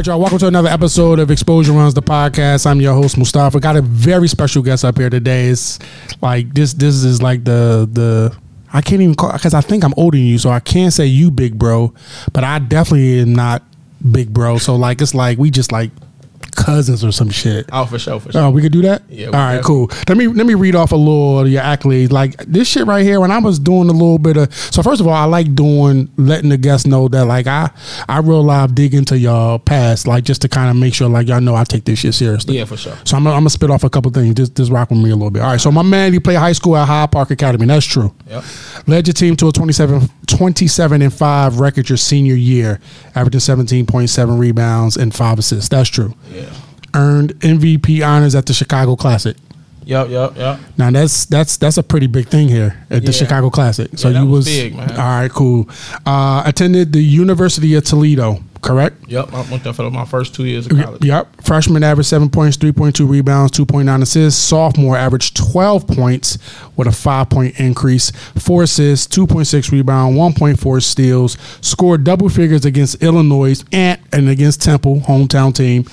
Right, y'all. Welcome to another episode of Xposure Runs the podcast. I'm your host Mustafa. Got a very special guest up here today. It's like this. This is like the the. I can't even call because I think I'm older than you, so I can't say you big bro, but I definitely am not big bro. So like it's like we just like cousins or some shit. Oh, for sure, for sure. Oh, we could do that. Yeah, All we cool. Let me let me read off a little of your accolades. Like this shit right here. When I was doing a little bit of, so first of all, I like doing letting the guests know that like I I real live dig into y'all past, like just to kind of make sure like y'all know I take this shit seriously. yeah, for sure. So I'm, I'm gonna spit off a couple things. Just just rock with me a little bit. All right. So my man, he played high school at Hyde Park Academy. That's true. Yep. Led your team to a 27, 27 and 5 record your senior year, averaging 17.7 rebounds and 5 assists. That's true. Yeah. Earned MVP honors at the Chicago Classic. Yep, yep, yep. Now that's that's that's a pretty big thing here at the Chicago Classic. So Yeah, you was was, big, man. all right, cool. Uh, attended the University of Toledo, correct? Yep. I went there for my first two years of college. Yep. Freshman averaged seven points, three point two rebounds, two point nine assists. Sophomore averaged twelve points with a five point increase, four assists, two point six rebound, one point four steals. Scored double figures against Illinois and and against Temple, hometown team.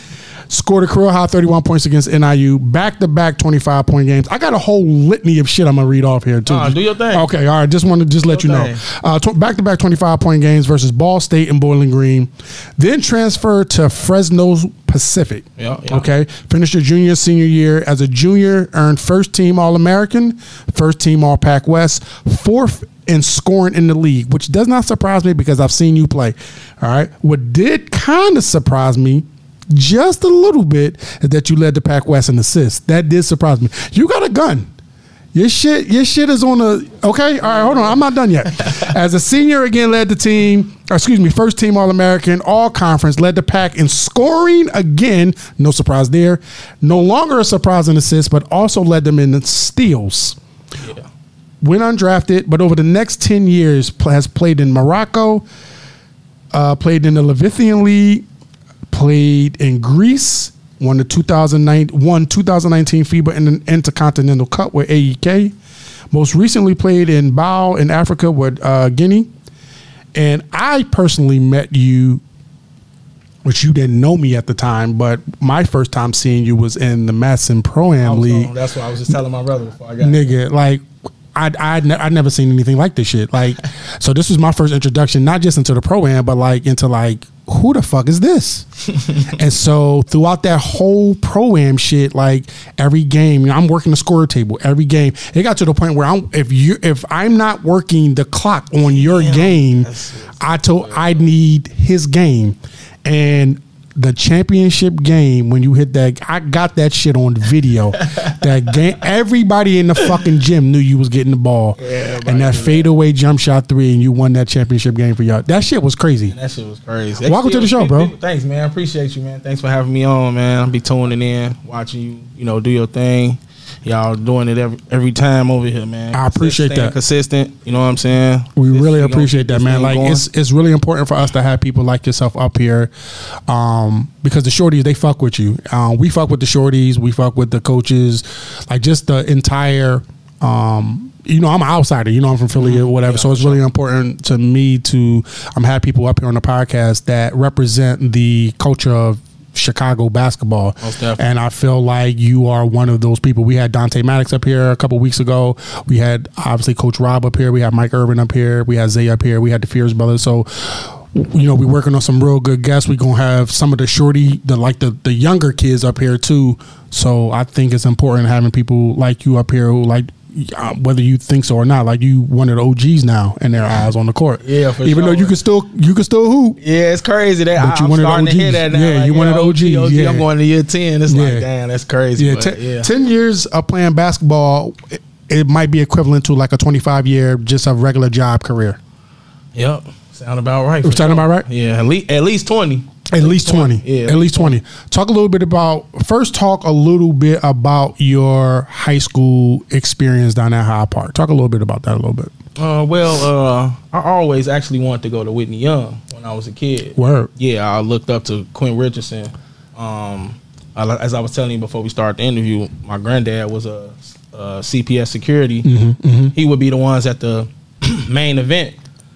Scored a career high 31 points against NIU, back to back 25 point games. I got a whole litany of shit I'm gonna read off here too. Nah, do your thing. Okay, all right. Just want to just let you know. thing. Uh, back to back 25 point games versus Ball State and Bowling Green. Then transferred to Fresno Pacific. Yeah, yeah. Okay. Finished your junior senior year as a junior, earned first team All American, first team All Pac West, fourth in scoring in the league, which does not surprise me because I've seen you play. All right. What did kind of surprise me just a little bit that you led the Pac West in assists. That did surprise me. You got a gun. Your shit, your shit is on a okay. All right, hold on. I'm not done yet. As a senior, again led the team. Or excuse me, first team All American, All Conference, led the pack in scoring again. No surprise there. No longer a surprise in assists, but also led them in steals. Yeah. Went undrafted, but over the next ten years has played in Morocco, uh, played in the Levithian League, played in Greece, won the 2009 won 2019 FIBA Intercontinental Cup with AEK. Most recently played in Bao in Africa with uh, Guinea. And I personally met you, which you didn't know me at the time, but my first time seeing you was in the Matson Pro Am League on- that's what I was just telling my brother before I got. nigga like I I ne- I never seen anything like this shit. Like, so this was my first introduction, not just into the pro am, but like into like who the fuck is this? and so throughout that whole pro am shit, like every game, you know, I'm working the score table every game. It got to the point where I'm if you if I'm not working the clock on your game, I told I need his game, and the championship game when you hit that I got that shit on video. that game everybody in the fucking gym knew you was getting the ball. and that fadeaway jump shot three and you won that championship game for y'all. That shit was crazy. That shit was crazy. Welcome to the show, bro. Thanks, man. I appreciate you, man. Thanks for having me on, man. I'll be tuning in, watching you, you know, do your thing. Y'all doing it every every time over here, man. I appreciate that. Consistent. You know what I'm saying? We This- really we gonna appreciate that, man. Like going. it's it's really important for us to have people like yourself up here, um, because the shorties they fuck with you. Um, we fuck with the shorties. We fuck with the coaches. Like just the entire. Um, you know, I'm an outsider. You know, I'm from Philly or whatever. so it's really important to me to I'm um, have people up here on the podcast that represent the culture of Chicago basketball. Most definitely. And I feel like you are one of those people. We had Dante Maddox up here a couple weeks ago. We had obviously Coach Rob up here. We had Mike Irvin up here. We had Zay up here. We had the Fears brothers. So, you know, we're working on some real good guests. We're gonna have some of the shorty, the like the the younger kids up here too. So I think it's important having people like you up here who like. Uh, whether you think so or not, like you one of the OGs now in their eyes on the court. Yeah, for even though you can still you can still hoop. Yeah, it's crazy. That But I, you I'm one of the starting to hear OGs. that now. Yeah, you one of the OGs, yeah. I'm going to year ten. It's Yeah. like, damn, that's crazy. Yeah, but ten, yeah. 10 years of playing basketball, it, it might be equivalent to like a 25 year just a regular job career. Yep. Sound about right. Sound sure. about right? Yeah, at least at least twenty. At least 20. Yeah, At least 20. Talk a little bit about, first, talk a little bit about your high school experience down at Hyde Park. Talk a little bit about that a little bit. Uh, well, uh, I always actually wanted to go to Whitney Young when I was a kid. Word. Yeah, I looked up to Quinn Richardson. Um, I, as I was telling you before we started the interview, my granddad was a, a CPS security. Mm-hmm, He would be the ones at the main event,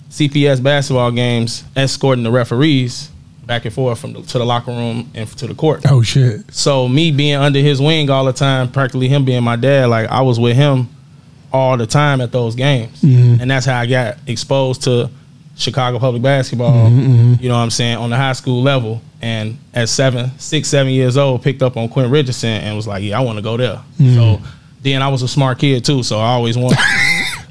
CPS basketball games, escorting the referees back and forth from the, to the locker room and to the court. Oh shit. So me being under his wing all the time, practically him being my dad, like I was with him all the time at those games, Mm-hmm. and that's how I got exposed to Chicago public basketball. Mm-hmm, You know what I'm saying on the high school level, and at seven, six, seven years old, picked up on Quinn Richardson and was like, yeah, I want to go there. Mm-hmm. So then I was a smart kid too, so I always wanted.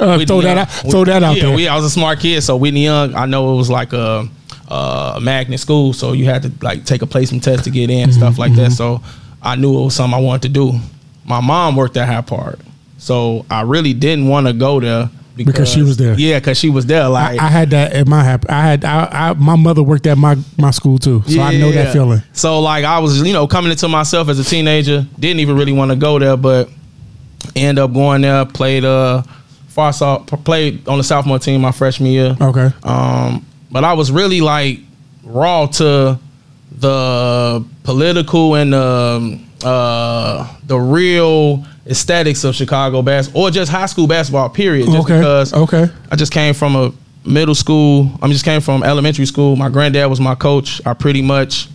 Uh, Whitney throw that Young- out. Throw that out yeah, there. we- I was a smart kid, so Whitney Young, I know it was like a, a magnet school, so you had to like take a placement test to get in and stuff like Mm-hmm. that. So I knew it was something I wanted to do. My mom worked at Hyde Park, so I really didn't want to go there Because she was there. Yeah, because she was there. I, Like I had that at my hap- I had I, I my mother worked at my my school too, so I know that feeling. So like I was, you know, coming into myself as a teenager, didn't even really want to go there, but end up going there, played uh far played on the sophomore team my freshman year. Okay. Um, but I was really like raw to the political and um, uh, the real aesthetics of Chicago basketball or just high school basketball. Period. Just Okay. because Okay. I just came from a middle school. I just came from elementary school. My granddad was my coach. I pretty much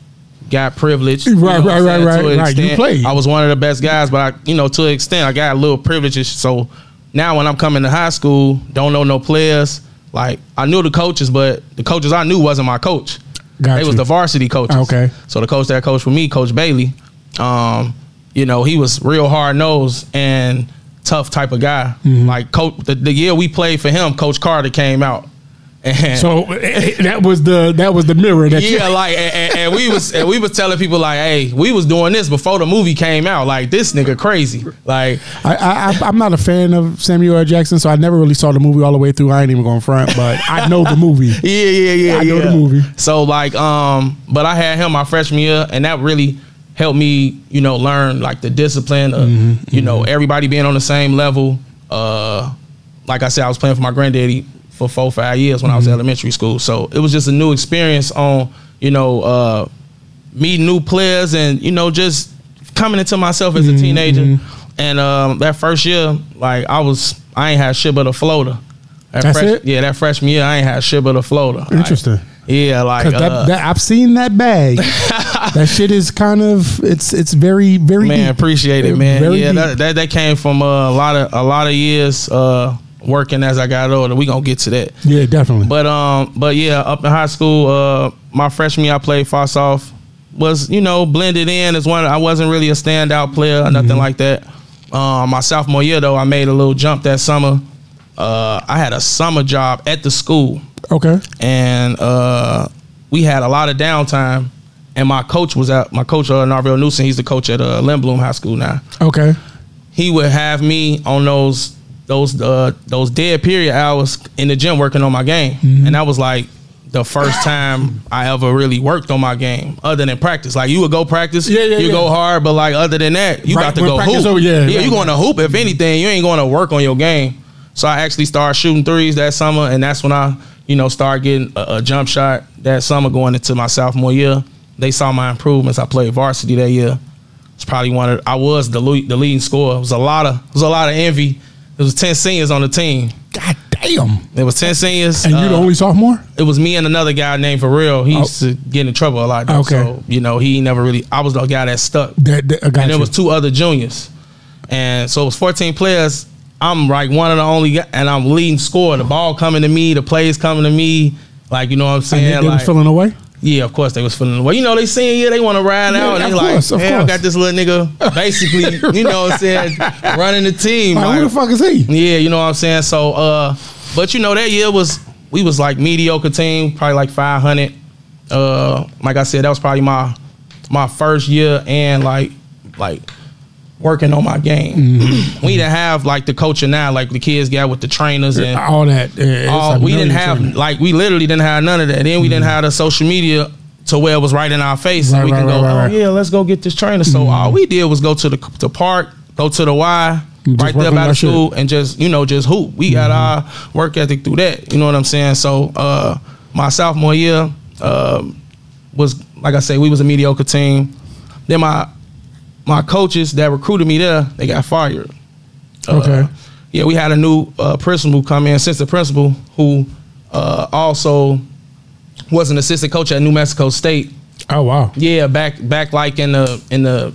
got privileged. you Right, know what right, right, right, right. You played. I was one of the best guys, but I, you know, to an extent, I got a little privileges. So now when I'm coming to high school, don't know no players. Like I knew the coaches, but the coaches I knew wasn't my coach. Got they you. was the varsity coaches. Okay. So the coach that coached with me, Coach Bailey, um, you know, he was real hard nosed and tough type of guy. Mm-hmm. Like coach, the, the year we played for him, Coach Carter came out. And So eh, eh, that was the that was the mirror that you, yeah, like and, and- we was and we was telling people like, hey, we was doing this before the movie came out. Like this nigga crazy. Like I, I I'm not a fan of Samuel L. Jackson, so I never really saw the movie all the way through. I ain't even going front, but I know the movie. yeah, yeah, yeah. I know yeah. the movie. So like, um, but I had him my freshman year, and that really helped me, you know, learn like the discipline of, Mm-hmm, you know, everybody being on the same level. Uh, like I said, I was playing for my granddaddy for four, five years when I Mm-hmm. was in elementary school. So it was just a new experience on, you know, uh, meeting new players and you know just coming into myself Mm-hmm, as a teenager. And um, that first year, like I was, I ain't had shit but a floater. That That's fresh- it? Yeah, that freshman year, I ain't had shit but a floater. Like, Interesting. yeah, like 'Cause that, uh, that, I've seen that bag. that shit is kind of it's it's very very man, deep. appreciate it, man. deep. yeah, that, that that came from uh, a lot of a lot of years uh, working as I got older. We gonna get to that, yeah, definitely. but um, but yeah, up in high school, uh, my freshman year I played frosh-soph. Was you know blended in as one. I wasn't really a standout player or nothing like that. Um, my sophomore year though, I made a little jump that summer. Uh, I had a summer job at the school okay. and uh, we had a lot of downtime. And my coach was out. My coach, uh, Narville Newsom, he's the coach at uh, Lindblom High School now. Okay. He would have me on those those uh, those dead period hours in the gym working on my game, Mm-hmm. and that was like the first time I ever really worked on my game, other than practice. Like you would go practice, Yeah, yeah, you yeah. go hard, but like other than that, you Right, got to go hoop. over- yeah, yeah, right, you going to hoop. If anything, you ain't going to work on your game. So I actually started shooting threes that summer, and that's when I, you know, started getting a, a jump shot that summer going into my sophomore year. They saw my improvements. I played varsity that year. It's probably one of I was the lead, the leading scorer. It was a lot of it was a lot of envy. It was ten seniors on the team. God damn. It was ten seniors. And you the Uh, only sophomore? it was me and another guy named for real. He used to get in trouble a lot. Though, Okay. So you know he never really. I was the guy that stuck That, that, and there was two other juniors, and so it was 14 players. I'm like one of the only, guy, and I'm leading score. The ball coming to me, the plays coming to me. Like you know what I'm and saying? they, they like, was feeling away. Yeah, of course they was feeling. Well, you know they seeing yeah, they want to ride Yeah, out, and they like, course, of man, I got this little nigga, basically, you know what I'm saying, running the team. Like, like- who the fuck is he? yeah, you know what I'm saying. So, uh, but you know that year was we was like mediocre team, probably like 500. Uh, like I said, that was probably my my first year and like like working on my game. Mm-hmm. we didn't have like the culture now, like the kids got with the trainers and All that. yeah, all, like we didn't have training. like we literally didn't have none of that. Then we didn't have the social media to where it was right in our face Right, and we right, can go, right, oh yeah, let's go get this trainer. So all we did was go to the to park, go to the Y. Just Right there by the shit. school and just you know just hoop. We got our work ethic through that. You know what I'm saying? So uh, my sophomore year um, was like I say, we was a mediocre team. Then my my coaches that recruited me there, they got fired. Uh, Okay. yeah, we had a new uh, principal come in, assistant principal, who uh, also was an assistant coach at New Mexico State. Oh wow. Yeah, back back like in the in the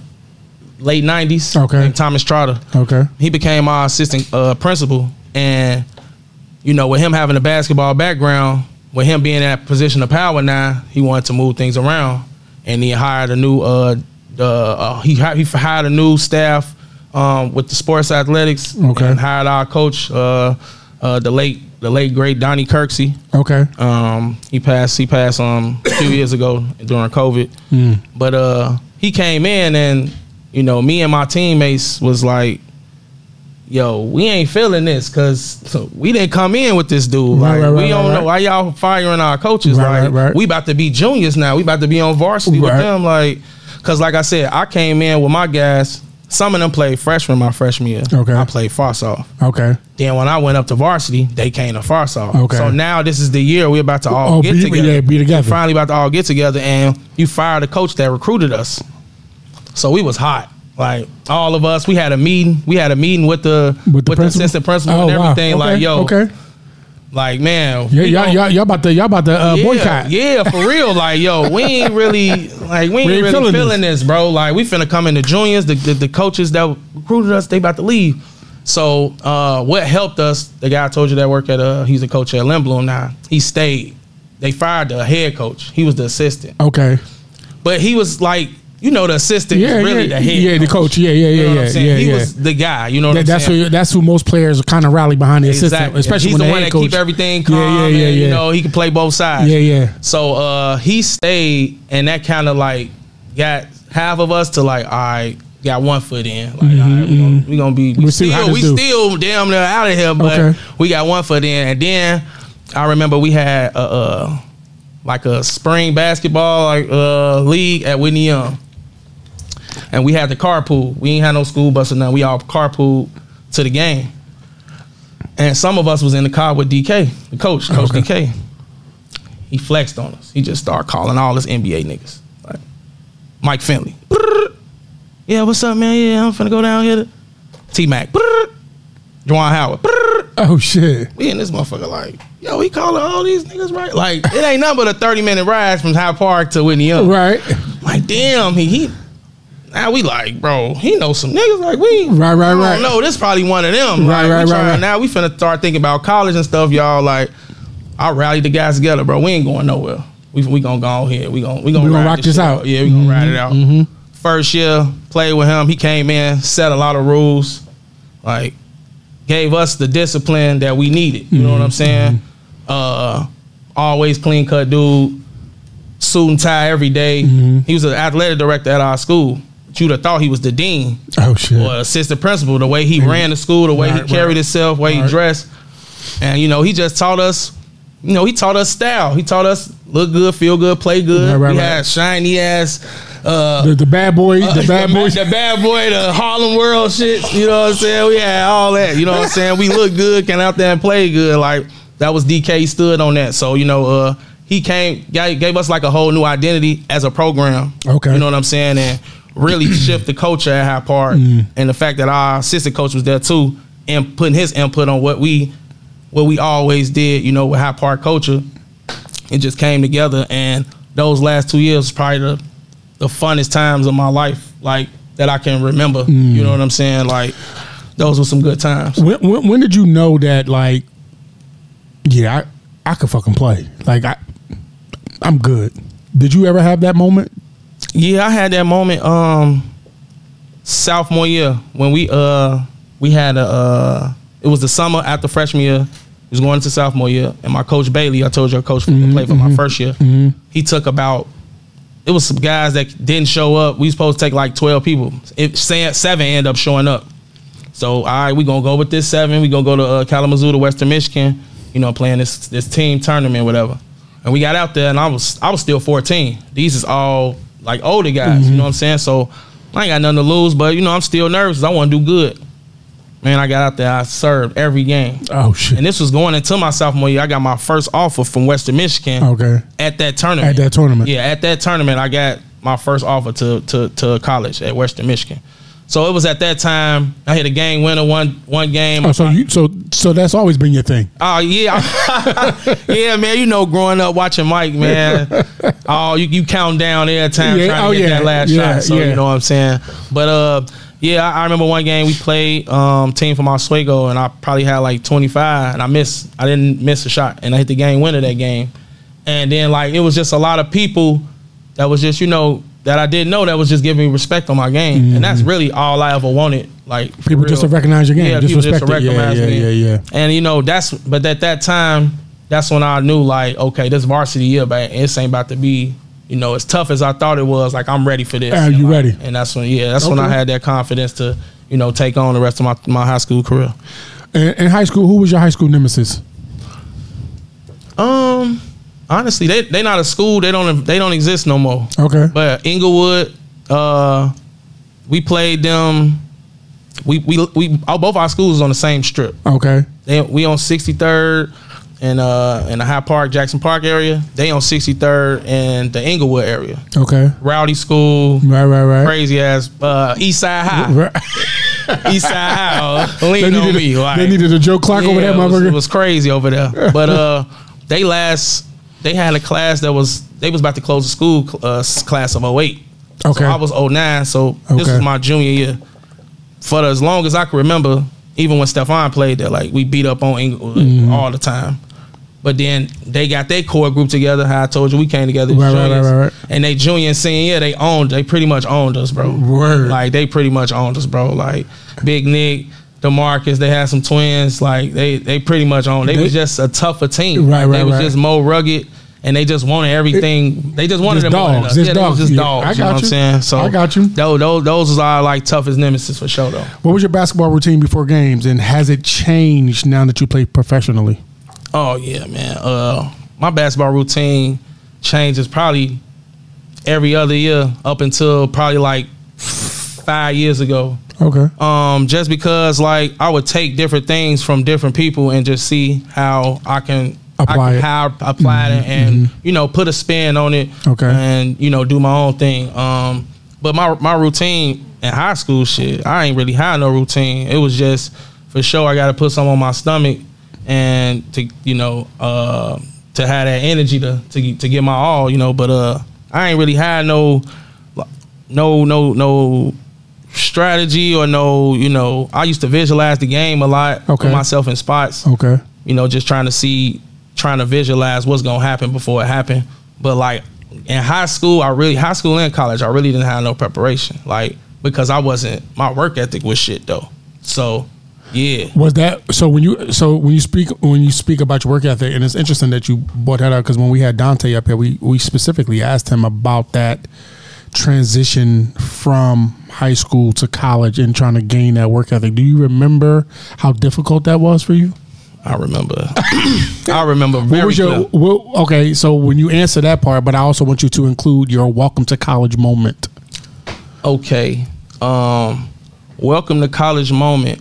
late nineties. Okay. Thomas Trotter. Okay. He became our assistant uh, principal, and you know, with him having a basketball background, with him being in that position of power now, he wanted to move things around, and he hired a new uh, the uh, he he hired a new staff um, with the sports athletics, Okay. and hired our coach, uh, uh, the late the late great Donnie Kirksey. Okay. Um, he passed. He passed um a few years ago during COVID. But uh, he came in and you know me and my teammates was like, "Yo, we ain't feeling this because we didn't come in with this dude. Right, like right, we right, don't know why y'all firing our coaches. Like we about to be juniors now. We about to be on varsity with them. Like, cause like I said, I came in with my guys. Some of them played freshman my freshman year. Okay. I played far off. Okay. Then when I went up to varsity, they came to frosh-soph. Okay. So now this is the year we're about to oh, all Oh, get be- together. yeah, be together. We're finally about to all get together, and you fired the coach that recruited us. So we was hot. Like all of us, we had a meeting. We had a meeting with the With the principal? assistant principal oh, and Oh, wow. everything. Like yo, Okay. Like man, Yeah, y'all, y'all, y'all about to y'all about to uh, yeah, boycott. Yeah, for real. Like, yo, we ain't really like we ain't, We ain't really feeling feeling, this. bro. Like, we finna come in the juniors. The, the the coaches that recruited us, they about to leave. So, uh, what helped us? The guy I told you that work at uh, he's a coach at Lindblom now. He stayed. They fired the head coach. He was the assistant, Okay. but he was like, you know, the assistant Yeah, is really yeah, the head. yeah, the coach. Yeah, yeah, You know yeah, yeah, yeah, he yeah. was the guy. You know what That, I'm that's saying? who that's who most players kind of rally behind the assistant, Exactly. especially he's when the the one that coach. keep everything calm. Yeah, yeah, yeah, and, yeah. You know, he can play both sides. Yeah, yeah. So uh, he stayed, and that kind of like got half of us to like, all right, got one foot in. Like, all right, we gonna, we gonna be we We'll still we do. still damn near out of here, but Okay. we got one foot in. And then I remember we had a, uh like a spring basketball like uh league at Whitney Young, and we had the carpool. We ain't had no school bus or nothing. We all carpool to the game. And some of us was in the car with DK, the coach, Coach Okay. DK. He flexed on us. He just started calling all his NBA niggas. Like Mike Finley. Yeah, what's up, man? Yeah, I'm finna go down here to T Mac. Juwan Howard. Oh shit. We in this motherfucker like, yo, he calling all these niggas right. Like, it ain't nothing but a 30 minute ride from Hyde Park to Whitney Young. Right. Like, damn, he he now we like, bro, he knows some niggas like we Right, right, right. know, this probably one of them. Right, like, right, trying- right. Now we finna start thinking about college and stuff, y'all. Like, I rallied the guys together, bro. We ain't going nowhere. We we gonna go on here. We gonna we gonna, We gonna rock this shit out. Yeah, we gonna ride it out. Mm-hmm. First year, played with him. He came in, set a lot of rules, like gave us the discipline that we needed. You know what I'm saying? Uh, always clean cut dude, suit and tie every day. He was an athletic director at our school. You'd have thought he was the dean Oh shit. or assistant principal. The way he ran the school, the way Right, he carried right. himself, the way he dressed, and you know he just taught us. You know, he taught us style. He taught us look good, feel good, play good. Right, right, we right. had shiny ass. Uh, The, the bad boy, the bad the, boys. the bad boy, the Harlem World shit. You know what I'm saying? We had all that. You know what I'm saying? We look good, can out there and play good. Like that was DK stood on that. So you know, uh, he came, gave gave us like a whole new identity as a program. Okay. you know what I'm saying? And really shift the culture at Hyde Park, Mm. and the fact that our assistant coach was there too, and putting his input on what we what we always did. You know, with Hyde Park culture, it just came together. And those last two years was probably the the funnest times of my life, like that I can remember. Mm. You know what I'm saying? Like those were some good times. when, when, when did you know that like yeah I, I could fucking play like i i'm good did you ever have that moment Yeah, I had that moment um sophomore year when we uh we had a uh it was the summer after freshman year. We was going into sophomore year, and my coach Bailey, I told you, I coach for played for my first year. He took about it was some guys that didn't show up. We supposed to take like twelve people. If seven end up showing up. So all right, we gonna go with this seven. We gonna go to uh, Kalamazoo to Western Michigan. You know, playing this this team tournament, whatever. And we got out there, and I was I was still fourteen. These is all like older guys. You know mm-hmm. what I'm saying? So I ain't got nothing to lose, but you know I'm still nervous. I want to do good. Man, I got out there. I served every game. oh shit And this was going into my sophomore year. I got my first offer from Western Michigan okay at that tournament. At that tournament. Yeah, at that tournament, I got my first offer to to to college at Western Michigan. So it was at that time I hit a game winner one one game. Oh, so you so so that's always been your thing. Oh yeah, yeah, man. You know, growing up watching Mike, man. Oh, you, you count down every time Yeah, trying to oh, get yeah, that last yeah, shot. So you know what I'm saying. But uh, yeah, I, I remember one game we played um team from Oswego, and I probably had like 25, and I missed. I didn't miss a shot, and I hit the game winner that game. And then like it was just a lot of people that was just you know that I didn't know that was just giving me respect on my game, and that's really all I ever wanted. Like Mm-hmm. People just to recognize your game, Yeah, just people just respect to it. Yeah, yeah, me. yeah, yeah. And you know that's but at that time, that's when I knew like okay, this varsity year, but this ain't about to be you know as tough as I thought it was. Like I'm ready for this. Are And, you like, ready? And that's when yeah, that's when I had that confidence to you know take on the rest of my my high school career. In, in high school, who was your high school nemesis? Um, honestly, they they not a school. They don't they don't exist no more. Okay. But Englewood, uh, we played them. We we we all both our schools on the same strip. Okay. They we on 63rd and uh in the Hyde Park, Jackson Park area. They on 63rd and the Englewood area. Okay. Rowdy school, Right, right, right. crazy ass uh East Side High. Right. East Side High. Uh, They on needed, me. like, they needed a Joe Clark over yeah, was, motherfucker. it was crazy over there. But uh they last they had a class that was they was about to close the school uh class of 08. Okay. So I was 09, so this Okay. was my junior year. For as long as I can remember, even when Stefan played there, like we beat up on Englewood Mm-hmm. all the time. But then they got their core group together. How I told you, we came together. Right, right, right, right, right. And they junior and senior year, they owned. They pretty much owned us, bro. Word. Like they pretty much owned us, bro. Like Big Nick, Demarcus, they had some twins. Like they they pretty much owned. They, They- was just a tougher team. Right, Like, They was right. just more rugged. And they just wanted everything. they just wanted them dogs, us. just yeah, dogs. just Yeah, dogs. I you know got what I'm you. saying? So I got you. Those those those are our like toughest nemesis for sure though. what was your basketball routine before games, and has it changed now that you play professionally? Oh yeah, man. Uh, my basketball routine changes probably every other year up until probably like five years ago. Okay. Um, just because like I would take different things from different people and just see how I can Apply I, it. how I apply it and you know put a spin on it. Okay. And you know do my own thing. Um, but my my routine in high school shit, I ain't really had no routine. It was just for sure I got to put something on my stomach and to you know uh to have that energy to to to get my all. You know, but uh I ain't really had no no no no strategy or no you know i used to visualize the game a lot Okay. put myself in spots Okay. you know just trying to see trying to visualize what's gonna happen before it happened but like in high school i really high school and college i really didn't have no preparation like because i wasn't my work ethic was shit though so yeah Was that so? When you so when you speak when you speak about your work ethic, and it's interesting that you brought that up because when we had Dante up here, we we specifically asked him about that transition from high school to college and trying to gain that work ethic. Do you remember how difficult that was for you? i remember i remember very What was your what, okay? So when you answer that part, but I also want you to include your welcome to college moment. okay um welcome to college moment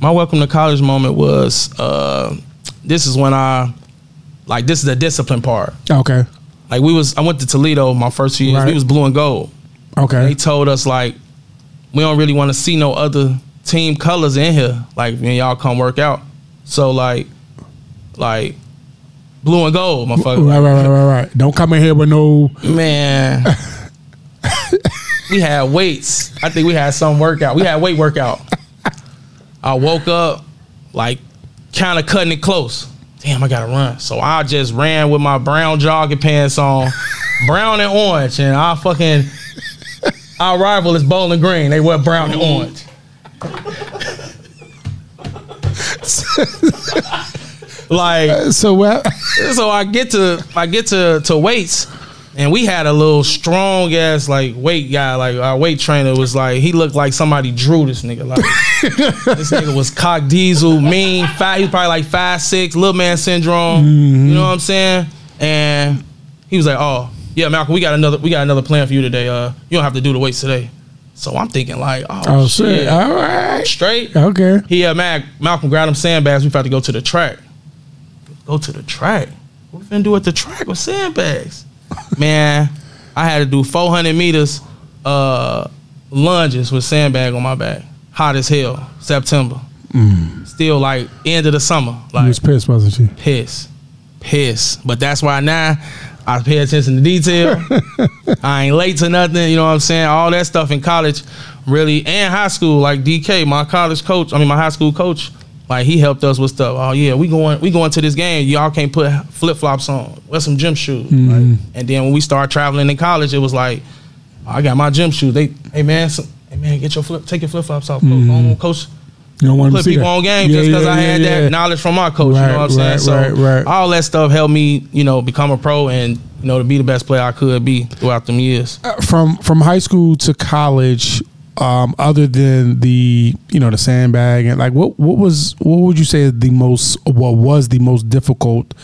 my welcome to college moment was uh this is when i like this is the discipline part Okay. Like we was i went to toledo my first few years Right. we was blue and gold Okay. they told us like we don't really want to see no other team colors in here like when y'all come work out so like like blue and gold motherfucker Right, right, right, right, right. Don't come in here with no. Man. we had weights. I think we had some workout. We had weight workout. I woke up like kind of cutting it close. Damn, I gotta run. So I just ran with my brown jogging pants on, brown and orange, and I fucking our rival is Bowling Green. They wear brown and orange. like So what? so I get to I get to to weights, and we had a little strong ass like weight guy. Like our weight trainer was like he looked like somebody drew this nigga. Like this nigga was cock diesel, mean, fat. He was probably like five six, little man syndrome. You know what I'm saying? And he was like, oh yeah, Malcolm, we got another we got another plan for you today. Uh, you don't have to do the weights today. So I'm thinking like, oh, Oh shit, shit! All right. straight. Okay. He had Mac, Malcolm grabbed him sandbags. We about to go to the track. Go to the track. What we finna do at the track with sandbags? Man, I had to do 400 meters uh, lunges with sandbag on my back. Hot as hell. September. Still like end of the summer. You Like was pissed, wasn't you? piss, piss. But that's why now I pay attention to detail. I ain't late to nothing. You know what I'm saying? All that stuff in college, really, and high school. Like DK, my college coach. I mean, my high school coach. Like he helped us with stuff. Oh yeah, we going we going to this game. Y'all can't put flip flops on. Wear some gym shoes. Mm-hmm. Right? And then when we started traveling in college, it was like, oh, I got my gym shoes. They, hey man, some, hey man, get your flip, take your flip flops off, coach. I don't want coach You don't want put people that. on game Yeah, just because yeah, I had yeah, that knowledge from my coach. Right, you know what I'm right, saying? So right, right. all that stuff helped me, you know, become a pro and you know to be the best player I could be throughout them years. Uh, from from high school to college, um, other than the you know the sandbag and like what what was what would you say the most what was the most difficult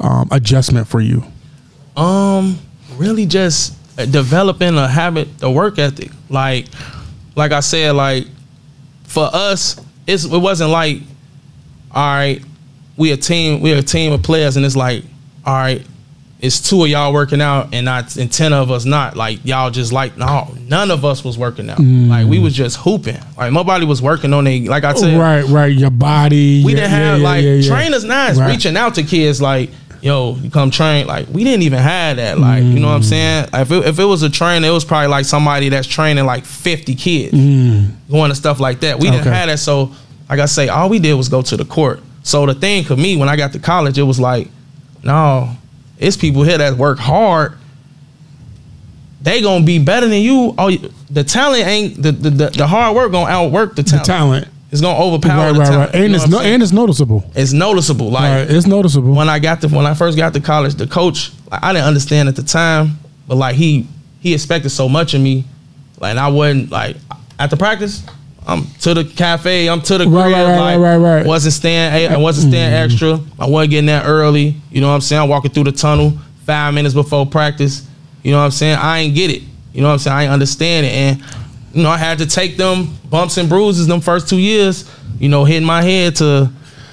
um, adjustment for you? Um, really just developing a habit, a work ethic. Like, like I said, like for us, it's it wasn't like, all right, we a team, we a team of players, and it's like, all right, it's two of y'all working out, and not and ten of us not. Like y'all just like no, none of us was working out. Like we was just hooping. Like nobody was working on they. Like I said, right, right. Your body. we yeah, didn't have yeah, like yeah, trainers now is Right. reaching out to kids like yo you come train like we didn't even have that like you know what i'm mm. saying if it, if it was a trainer it was probably like somebody that's training like 50 kids mm. going to stuff like that we didn't have that so like i say all we did was go to the court so the thing for me when i got to college it was like no it's people here that work hard they gonna be better than you. Oh, the talent ain't the the, the, the hard work gonna outwork the The talent. talent. It's gonna overpower Right, the right, talent. right. You And know it's no, and it's noticeable. it's noticeable. Like Right, it's noticeable. when I got to when I first got to college, the coach like, I didn't understand at the time, but like he he expected so much of me, like and I wasn't like at the practice. I'm to the cafe. I'm to the Right, crib. right, right, like, right, right. Wasn't staying. I wasn't staying extra. I wasn't getting there early. You know what I'm saying? I'm walking through the tunnel five minutes before practice. You know what I'm saying? I ain't get it. You know what I'm saying? I ain't understand it, and you know I had to take them bumps and bruises them first two years. You know, hitting my head to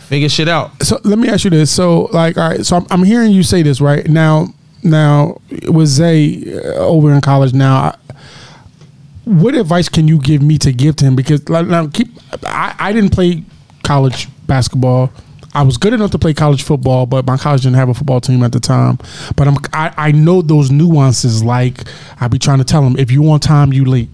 figure shit out. so let me ask you this. So like, all right. So I'm, I'm hearing you say this right now. Now with Zay uh, over in college now. What advice can you give me to give to him? Because like, now keep, I, I didn't play college basketball. I was good enough to play college football, but my college didn't have a football team at the time. But I'm I, I know those nuances. Like I be trying to tell them, if you on time, you late.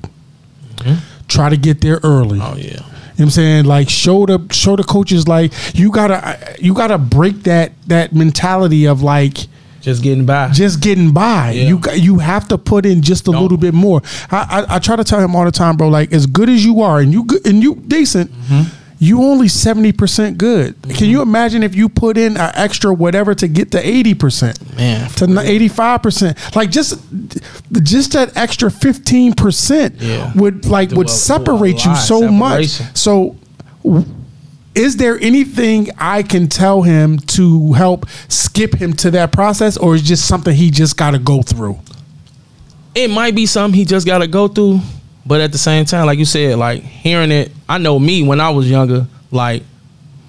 Mm-hmm. Try to get there early. Oh yeah. You know what I'm saying? Like show the show the coaches like you gotta you gotta break that that mentality of like Just getting by. just getting by. Yeah. You you have to put in just a Don't- little bit more. I, I I try to tell him all the time, bro. Like as good as you are and you good and you decent, Mm-hmm. you only seventy percent good. Can you imagine if you put in an extra whatever to get to eighty percent? Man, to eighty five percent. Like just just that extra fifteen percent would like Do would a- do a separate you so much. So. Is there anything I can tell him to help skip him to that process, or is just something he just got to go through? it might be something he just got to go through, but at the same time, like you said, like hearing it, I know me when I was younger, like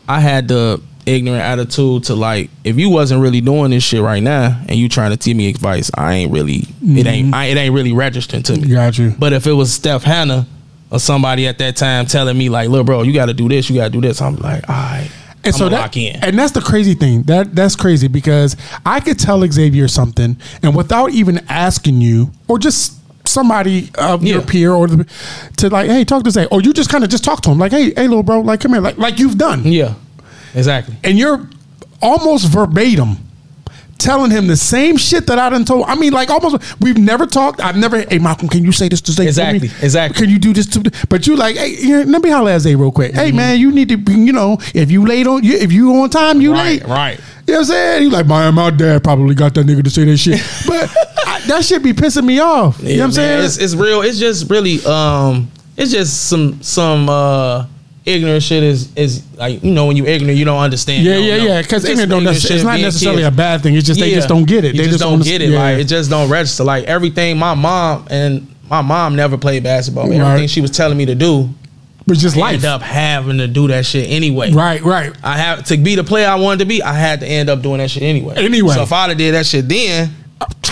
I had the ignorant attitude to like if you wasn't really doing this shit right now and you trying to give me advice, I ain't really it ain't mm-hmm. I, it ain't really registering to me. Got you. But if it was Steph Hannah or somebody at that time telling me like, "Look, bro, you got to do this, you got to do this," I'm like, "All right." And I'm so that, and that's the crazy thing. That that's crazy because I could tell Xavier something, and without even asking you, or just somebody of your peer, or the, to like, hey, talk to Zay, or you just kind of just talk to him, like, hey, hey, little bro, like, come here, like, like you've done, Yeah, exactly. and you're almost verbatim telling him the same shit that I done told. I mean, like almost. We've never talked. I've never. Hey, Malcolm, can you say this to Zay? for Exactly, exactly. Can you do this to? But you like, hey, yeah, let me holler at Zay real quick. Hey, Mm-hmm. man, you need to. be You know, if you late on, you if you on time, you Right, late. right. You know what I'm saying? You like, my my dad probably got that nigga to say that shit, but I, that shit be pissing me off. you know what I'm man, saying? It's, it's real. It's just really um it's just some some uh ignorant shit is is like you know when you ignorant you don't understand. yeah, You yeah, don't know. yeah. Because ignorant don't ignorant it's not necessarily kids. a bad thing. It's just they just don't get it. You they just, don't under- get it. yeah. Like it just don't register. Like everything my mom and my mom never played basketball. Right. Everything she was telling me to do, but just I life. end up having to do that shit anyway. Right, right. I have to be the player I wanted to be. I had to end up doing that shit anyway. Anyway. so if I'd have did that shit then,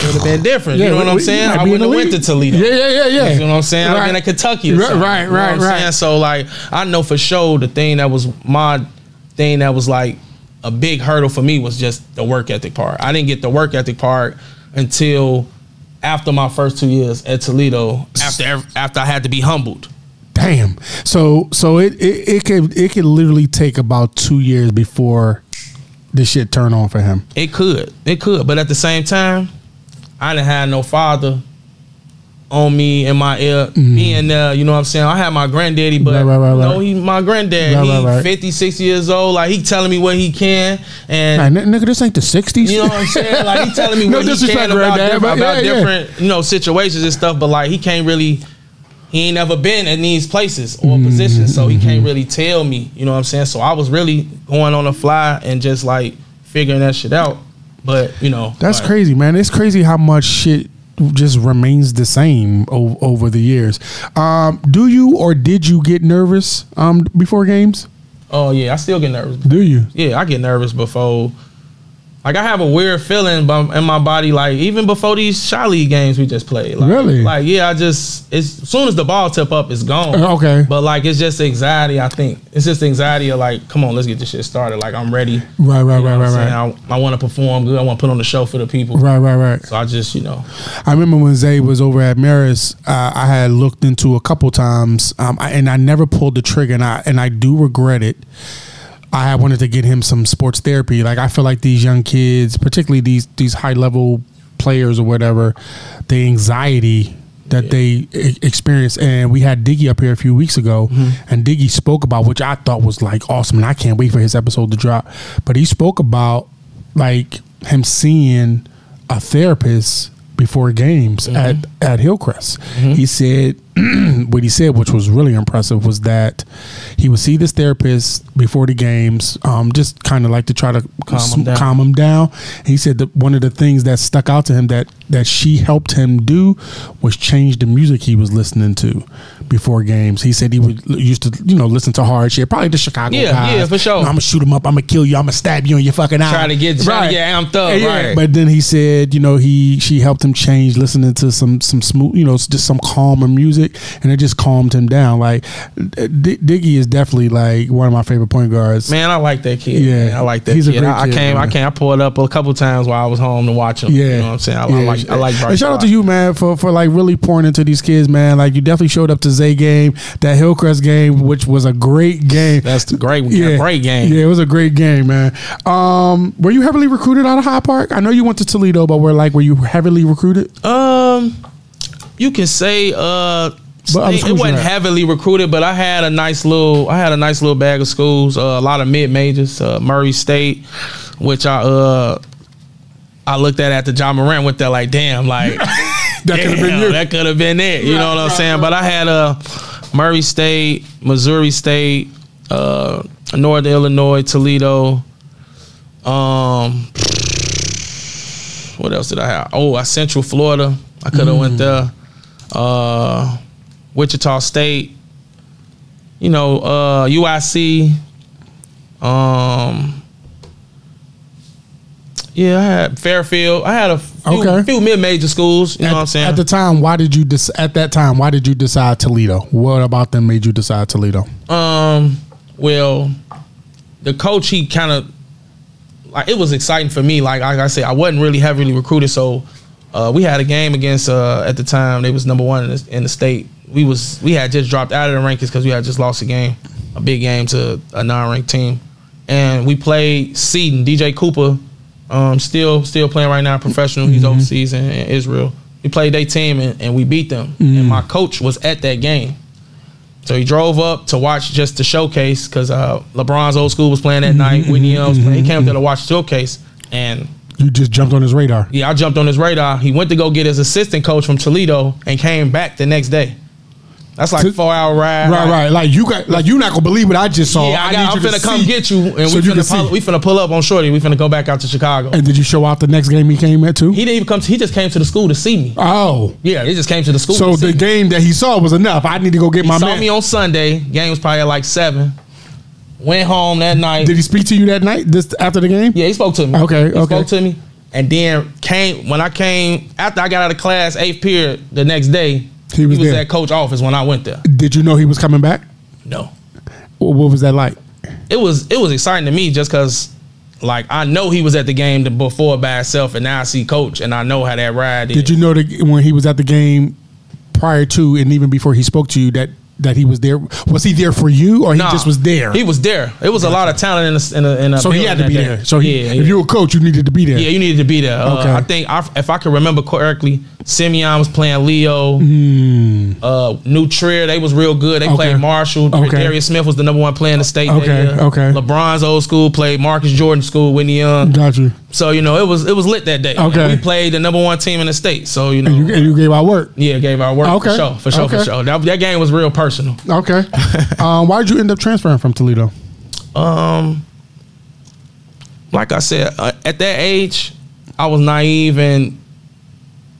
would have been different. Yeah, you know what we- I'm saying? I wouldn't have went to. Toledo. Yeah, yeah, yeah, yeah. You know what I'm saying? I'd have been Right. at Kentucky Right, right, You know right, right. saying? So like I know for sure the thing that was my thing that was like a big hurdle for me was just the work ethic part. I didn't get the work ethic part until after my first two years at Toledo. After after I had to be humbled. Damn. So so it it, it could it could literally take about two years before this shit turn on for him. It could. It could. But at the same time, I didn't have no father on me in my ear being there. You know what I'm saying? I had my granddaddy, but Mm-hmm. Right, right, right, no, right. he my granddad. Right, he right, right. 50, 60 years old. Like he telling me what he can. And n- nigga, this ain't the '60s. you know what I'm saying? Like he telling me No what he can about, different, about yeah, yeah. different, you know, situations and stuff. But like he can't really, he ain't never been in these places or Mm-hmm, positions, so he can't really tell me. You know what I'm saying? So I was really going on the fly and just like figuring that shit out. But you know, That's like, crazy, man. It's crazy how much shit just remains the same o- over the years. Um, do you or did you get nervous um, before games? Oh yeah, I still get nervous. Do you? Yeah, I get nervous before. Like I have a weird feeling in my body, like even before these shot league games we just played. Like, Really? Like yeah, I just it's as soon as the ball tip up, it's gone. Uh, okay. But like it's just anxiety. I think it's just anxiety of like, come on, let's get this shit started. Like I'm ready. Right, right, You right, know what right, right. I, I want to perform good. I want to put on the show for the people. Right, right, right. So I just you know, I remember when Zay was over at Marist, uh, I had looked into a couple times, um, I, and I never pulled the trigger, and I and I do regret it. I had wanted to get him some sports therapy. Like I feel like these young kids, particularly these these high level players or whatever, the anxiety that they e- experience. And we had Diggy up here a few weeks ago, mm-hmm. and Diggy spoke about which I thought was like awesome, and I can't wait for his episode to drop. But he spoke about like him seeing a therapist before games mm-hmm. at at Hillcrest. Mm-hmm. He said what he said, which was really impressive, was that he would see this therapist before the games, um, just kind of like to try to Calm s- him down. calm him down. He said that one of the things that stuck out to him that that she helped him do was change the music he was listening to before games. He said he would used to you know listen to hard shit, probably the Chicago Yeah, guys. yeah, for sure. I'm gonna shoot him up. I'm gonna kill you. I'm gonna stab you in your fucking eye. Trying to get- trying to get amped up, right. But then he said, you know, he she helped him change listening to some some smooth, you know, just some calmer music, and it just calmed him down. Like D- Diggy is definitely like one of my favorite point guards. man, I like that kid. Yeah. man. I like that He's a kid. great I, I kid, came, I man. came, I pulled up a couple times while I was home to watch him. Yeah, you know what I'm saying. I, Yeah. I like, I like. And shout out to you, man, for for like really pouring into these kids, man. Like you definitely showed up to Zay game, that Hillcrest game, which was a great game. That's the great, yeah. great game. Yeah, it was a great game, man. Um, were you heavily recruited out of Hyde Park? I know you went to Toledo, but were like, were you heavily recruited? Um, you can say uh, other it, wasn't heavily recruited, but I had a nice little, I had a nice little bag of schools. Uh, a lot of mid majors, uh, Murray State, which I uh, I looked at at the Ja Morant with that like, damn, like That could have been you. That could have been it. You know what I'm saying? But I had uh, Murray State, Missouri State, uh, Northern Illinois, Toledo. Um, what else did I have? Oh, I Central Florida. I could have went there. Uh, Wichita State. You know, uh, UIC. Um, yeah, I had Fairfield. I had a few, Okay. few mid-major schools. You know at, what I'm saying? At the time, why did you dis- at that time? Why did you decide Toledo? What about them made you decide Toledo? Um, well, the coach he kind of like it was exciting for me. Like, like I said, I wasn't really heavily recruited, so uh, we had a game against uh, at the time they was number one in the, in the state. We was we had just dropped out of the rankings because we had just lost a game, a big game to a non-ranked team, and we played Seton. DJ Cooper, um, still still playing right now, professional. He's overseas in, in Israel. We played their team and, and we beat them. And my coach was at that game. So he drove up to watch just the showcase because uh, LeBron's old school was playing that night. Whitney playing. He came up there to watch the showcase, and You just jumped on his radar. yeah, I jumped on his radar. He went to go get his assistant coach from Toledo and came back the next day. That's like a four hour ride. Right, right. Like you got, like you not gonna believe what I just saw. Yeah, I got, I'm you to finna come see. get you, and So we, finna pull, we finna pull up on Shorty. We finna go back out to Chicago. And did you show out the next game he came at too? he didn't even come. To, he just came to the school to see me. oh, Yeah, he just came to the school. so to see the me. game that he saw was enough. I need to go get my saw man. me on Sunday. Game was probably at like seven. Went home that night. Did he speak to you that night? This after the game? Yeah, he spoke to me. Okay, he okay. spoke to me. And then came when I came after I got out of class, eighth period, the next day, He was there. at coach office when I went there. Did you know he was coming back? No. What was that like? It was it was exciting to me just cause like I know he was at the game before by himself and now I see coach and I know how that ride is. Did you know that when he was at the game prior to and even before he spoke to you that that he was there? Was he there for you or he Nah, just was there? He was there. It was a lot of talent in a, in a, in a so he had to be day. there. So he, yeah, if yeah. you were a coach, you needed to be there. Yeah, you needed to be there. Uh, Okay. I think I, if I can remember correctly, Simeon was playing Leo. Uh, New Trier, they was real good. They. Okay. played Marshall. Okay. Darius Smith was the number one player in the state. Okay, okay. LeBron's old school played Marcus Jordan school, Whitney Young. Got you. So you know it was it was lit that day. Okay. we played the number one team in the state. So you know, And you, and you gave our work. yeah, gave our work Okay. for sure, for sure, Okay. for sure. That, that game was real personal. Okay. um, why did you end up transferring from Toledo? Um, like I said, uh, at that age, I was naive and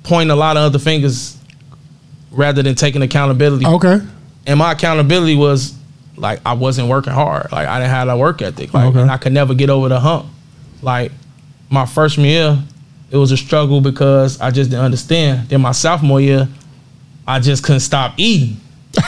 pointing a lot of other fingers rather than taking accountability. Okay. And my accountability was like I wasn't working hard. Like I didn't have a work ethic. Like Okay. and I could never get over the hump. Like my freshman year, it was a struggle because I just didn't understand. Then my sophomore year, I just couldn't stop eating.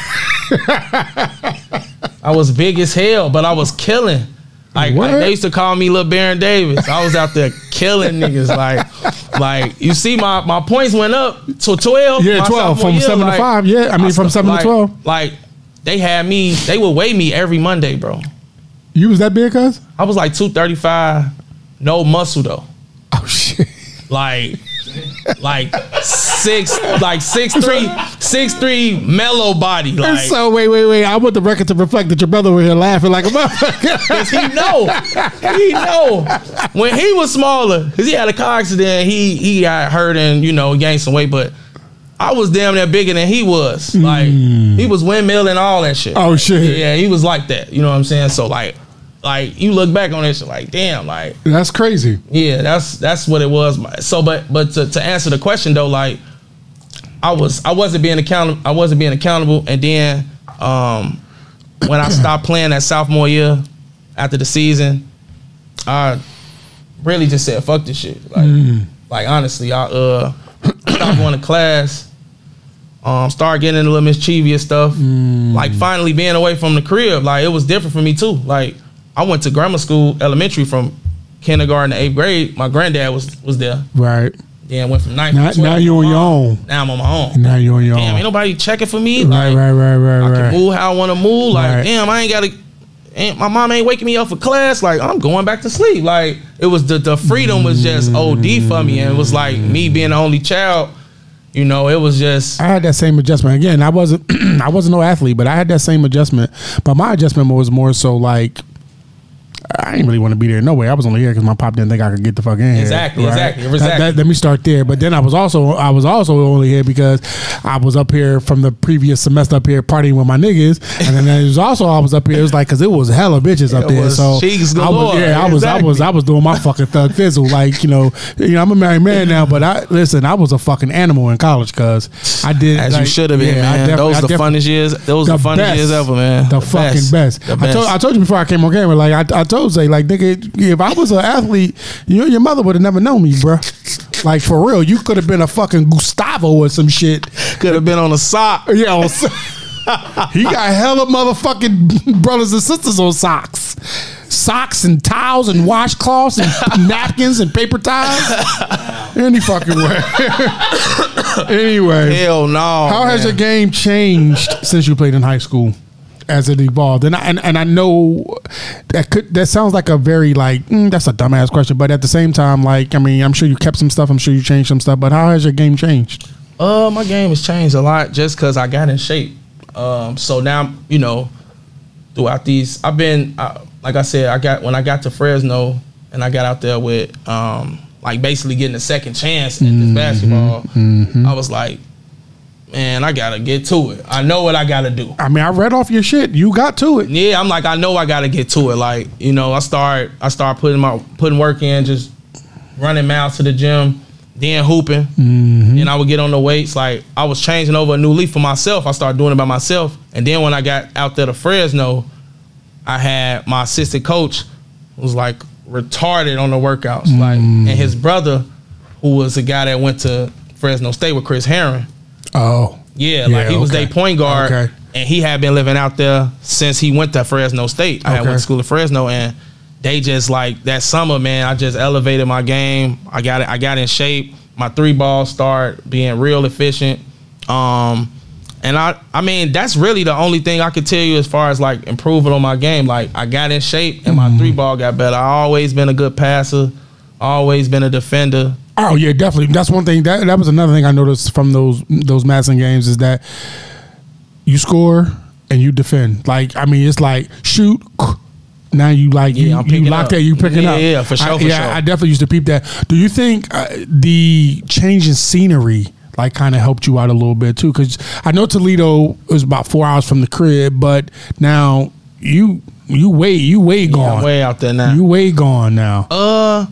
I was big as hell, but I was killing. Like, like, they used to call me Lil Baron Davis. I was out there killing niggas. Like, like you see, my my points went up to twelve. Yeah, 12, from year, seven to five, yeah. I mean, from st- seven to 12. Like they had me. They would weigh me every Monday, bro. You was that big, cuz? I was like two thirty five, no muscle though. Oh shit. Like, like six, like six three, six three mellow body. Like, so wait, wait, wait. I want the record to reflect that your brother was here laughing like a motherfucker. Cause he know, he know. When he was smaller, cause he had a car accident, he he got hurt and you know gained some weight. But I was damn near bigger than he was. Mm. Like he was windmill and all that shit. Oh, shit. Yeah, he was like that. You know what I'm saying? So like, like you look back on this, like damn, like That's crazy. yeah, that's that's what it was. So, but but to, to answer the question though, like I was I wasn't being accountable. I wasn't being accountable, and then um, when I stopped playing that sophomore year after the season, I really just said fuck this shit. Like like honestly, I uh stopped going to class. Um, started getting into a little mischievous stuff. Like finally being away from the crib, like it was different for me too. Like I went to grammar school, elementary from kindergarten to eighth grade. My granddad was was there. Right. Then went from ninth. Now, to 12th now you're on your own. Now I'm on my own. Now you're on your Damn, own. ain't nobody checking for me. Right, Like, right, right, right, I right. can move how I want to move. Like, Right. damn, I ain't got to. Ain't, my mom ain't waking me up for class. Like, I'm going back to sleep. Like, it was the the freedom was just OD for me, and it was like me being the only child. You know, it was just I had that same adjustment. Again, I wasn't I wasn't no athlete, but I had that same adjustment. But my adjustment was more so like I didn't really want to be there. No way. I was only here because my pop didn't think I could get the fuck in here. Exactly, exactly, That- exactly. that- let me start there. But then I was also I was also only here because I was up here from the previous semester up here partying with my niggas, and then it was also I was up here. It was like because it was hella bitches up It there. So cheeks I was yeah I was I was Exactly. I was doing my fucking thug fizzle. Like you know you know I'm a married man now, but I listen I was a fucking animal in college because I did as you should have been, yeah, man. Those I the funnest years. Those the, funnest best. years ever, man. The, fucking best. The I told I told you before I came on camera. Like I, I told Zay, like nigga, if I was an athlete, you your mother would have never known me, bruh. Like for real, you could have been a fucking Gustavo or some shit. Could have been on a sock. Yeah, on so- he got hella motherfucking brothers and sisters on socks. Socks and towels and washcloths and napkins and paper towels. Any fucking way. anyway. Hell no. How has your game changed since you played in high school? As it evolved, and I, and, and I know that could that sounds like a very like mm, that's a dumbass question, but at the same time, like I mean, I'm sure you kept some stuff, I'm sure you changed some stuff, but how has your game changed? Uh, my game has changed a lot just because I got in shape. Um, so now you know, throughout these, I've been uh, like I said, I got when I got to Fresno and I got out there with um, like basically getting a second chance at this basketball. I was like, man, I gotta get to it. I know what I gotta do. I mean, I read off your shit, you got to it. Yeah, I'm like, I know I gotta get to it. Like, you know, I start I start putting my putting work in, just running miles to the gym, then hooping. Mm-hmm. And I would get on the weights. Like I was changing over a new leaf for myself. I started doing it by myself. And then when I got out there to Fresno, I had my assistant coach was like retarded on the workouts. Like and his mm. brother who was a guy that went to Fresno State with Chris Herren. Oh, Yeah, like he was okay. their point guard, Okay. and he had been living out there since he went to Fresno State. I had Okay. went to school at Fresno, and they just like that summer, man. I just elevated my game. I got it. I got in shape. My three balls start being real efficient. Um, and I, I mean, that's really the only thing I could tell you as far as like improving on my game. Like I got in shape, and my Mm-hmm. three ball got better. I always been a good passer. Always been a defender. Oh yeah, definitely. That's one thing. That that was another thing I noticed from those those Madison games is that you score and you defend. Like I mean, it's like shoot. Now you like Yeah, you, you locked up. that you picking Yeah, up. yeah, for sure, I, for yeah, sure. I definitely used to peep that. Do you think uh, the change in scenery like kind of helped you out a little bit too? Because I know Toledo was about four hours from the crib, but now you you way you way gone. I'm way out there now. you way gone now. Uh,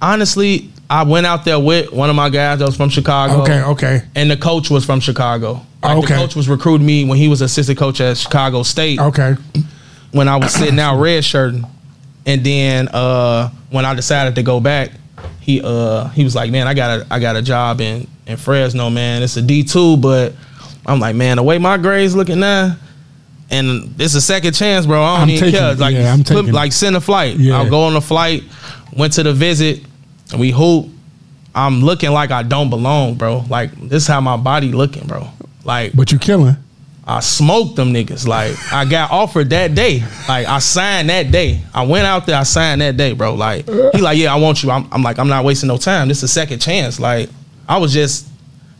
honestly, I went out there with one of my guys that was from Chicago. okay, okay, And the coach was from Chicago. Like Okay. The coach was recruiting me when he was assistant coach at Chicago State. okay. When I was sitting out red shirting, and then uh, when I decided to go back, he uh he was like, "Man, I got a I got a job in in Fresno, man. It's a D two, but I'm like, man, the way my grades looking now." And it's a second chance, bro. I don't I'm even taking care. Like, Yeah, I'm put- like send a flight. Yeah. I'll go on a flight. Went to the visit. And we hoop. I'm looking like I don't belong, bro. Like this is how my body looking, bro. Like But you killing. I smoked them niggas. Like I got offered that day. Like I signed that day. I went out there. I signed that day, bro. Like he like, yeah, I want you. I'm, I'm like, I'm not wasting no time. This is a second chance. Like I was just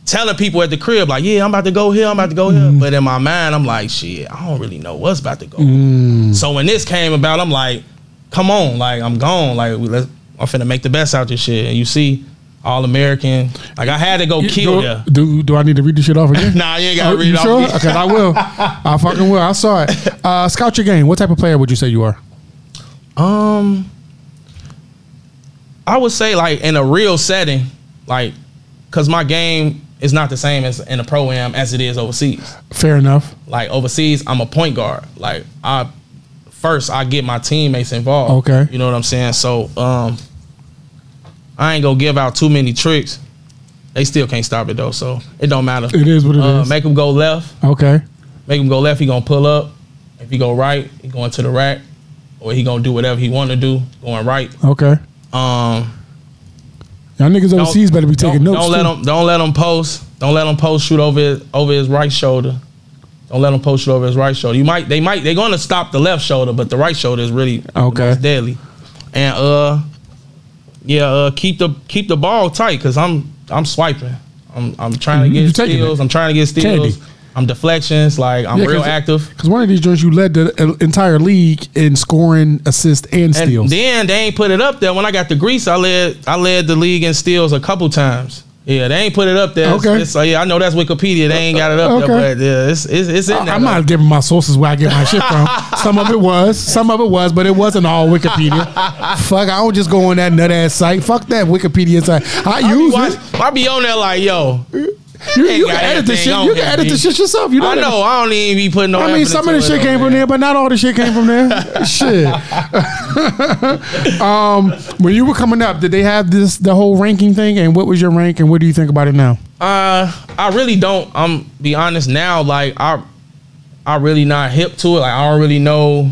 telling people at the crib, like, yeah, I'm about to go here. I'm about to go here. Mm. But in my mind, I'm like, shit, I don't really know what's about to go. Mm. So when this came about, I'm like, come on, like I'm gone. Like we let's, I'm finna make the best out this shit. And you see, all American. Like I had to go kill do, there. do do I need to read this shit off again? Nah, you ain't gotta Oh, read you it off sure? again. Okay, I will. I fucking will. I saw it. Uh, scout your game. What type of player would you say you are? Um, I would say like in a real setting, like, cause my game is not the same as in a pro am as it is overseas. Fair enough. Like overseas, I'm a point guard. Like I first I get my teammates involved. Okay. you know what I'm saying. So um, I ain't gonna give out too many tricks. They still can't stop it though, so it don't matter. It is what it uh, is. Make them go left. Okay. Make him go left. He gonna pull up. If he go right, he going to the rack, or he gonna do whatever he want to do going right. Okay. Um, Y'all niggas overseas better be don't, taking notes. Don't let too. him. Don't let him post. Don't let him post shoot over his, over his right shoulder. Don't let him post shoot over his right shoulder. You might. They might. They're gonna stop the left shoulder, but the right shoulder is really Okay. deadly. And uh, yeah. Uh, keep the keep the ball tight because I'm I'm swiping. I'm I'm trying to get you taking steals. I'm trying to get steals. Candy. I'm deflections. Like I'm Yeah, real active. Because one of these joints you led the uh, entire league in scoring, assists, and And steals. then they ain't put it up there. When I got the grease, I led I led the league in steals a couple times. Yeah, they ain't put it up there. It's- Okay. It's, uh, yeah, I know that's Wikipedia. They ain't got it up Okay. there, but yeah, it's it's, it's in I, there. I'm not giving my sources where I get my shit from. some of it was, some of it was, but it wasn't all Wikipedia. Fuck, I don't just go on that nut ass site. Fuck that Wikipedia site. I I use watch, it. I be on there like, yo, You, you can edit this shit. You can edit the shit yourself. You know I that. know I don't even be putting no. I mean, some of the shit came from there, but not all the shit came from there. shit. um, when you were coming up, did they have this the whole ranking thing? And what was your rank? And what do you think about it now? Uh, I really don't. I'm be honest now. Like I, I really not hip to it. Like I don't really know.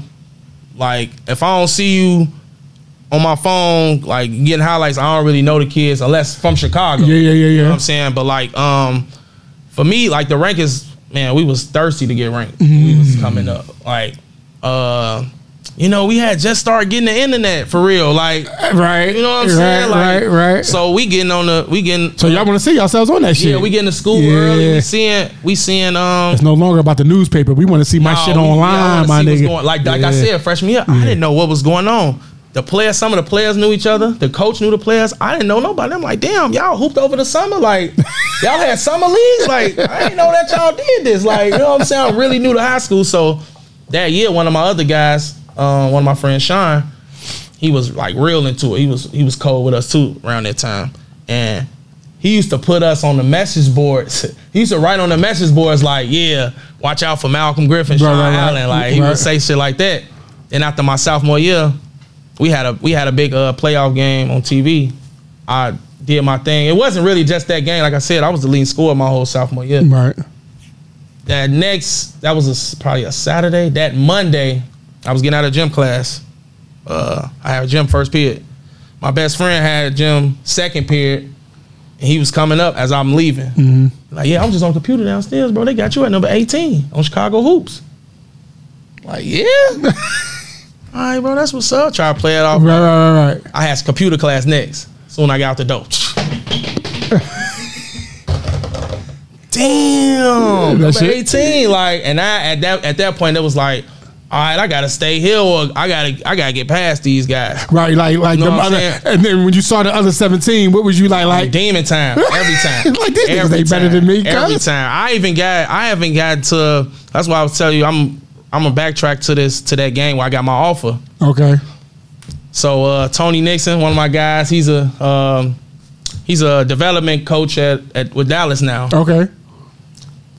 Like if I don't see you on my phone, like getting highlights, I don't really know the kids unless from Chicago. Yeah, yeah, yeah, You know yeah. what I'm saying? But like, um, for me, like the rank is man, we was thirsty to get ranked. Mm. We was coming up. Like, uh, you know, we had just started getting the internet for real. Like, Right. you know what I'm right, saying? Like, right, right. So, we getting on the, we getting. So y'all want to see yourselves on that shit? Yeah, we getting to school Yeah. early. We seeing, we seeing. Um, It's no longer about the newspaper. We want to see my no, shit we- yeah, online, wanna my nigga. going- like, like I Yeah. said, freshman year, I didn't know what was going on. The players, some of the players knew each other. The coach knew the players. I didn't know nobody. I'm like, damn, y'all hooped over the summer. Like, y'all had summer leagues. Like, I didn't know that y'all did this. Like, you know what I'm saying? I'm really new to high school. So that year, one of my other guys, um, one of my friends, Sean, he was like real into it. He was he was cold with us too around that time, and he used to put us on the message boards. He used to write on the message boards like, "Yeah, watch out for Malcolm Griffin, Sean Right, right, right. Allen." Like he would say shit like that. And after my sophomore year, we had a we had a big uh, playoff game on TV. I did my thing. It wasn't really just that game. Like I said, I was the leading scorer my whole sophomore year. Right. That next, that was a probably a Saturday. That Monday, I was getting out of gym class. Uh, I had a gym first period. My best friend had a gym second period, and he was coming up as I'm leaving. Like, yeah, I'm just on computer downstairs, bro. They got you at number 18 on Chicago Hoops. Like, yeah. All right, bro, that's what's up. Try to play it off. Right, right, right, right. I had computer class next. Soon I got out the door. Damn, That's number it. 18. Like, and I at that at that point it was like, all right, I gotta stay here or I gotta I gotta get past these guys. Right, like like Know the other, and then when you saw the other seventeen, what was you like? Like, Demon time every time. Like, these niggas every ain't better than me, Every time. I even got I haven't got to. That's why I was telling you I'm I'm gonna backtrack to this to that game where I got my offer. okay, So uh, Tony Nixon, one of my guys, he's a um, he's a development coach at, at with Dallas now. okay,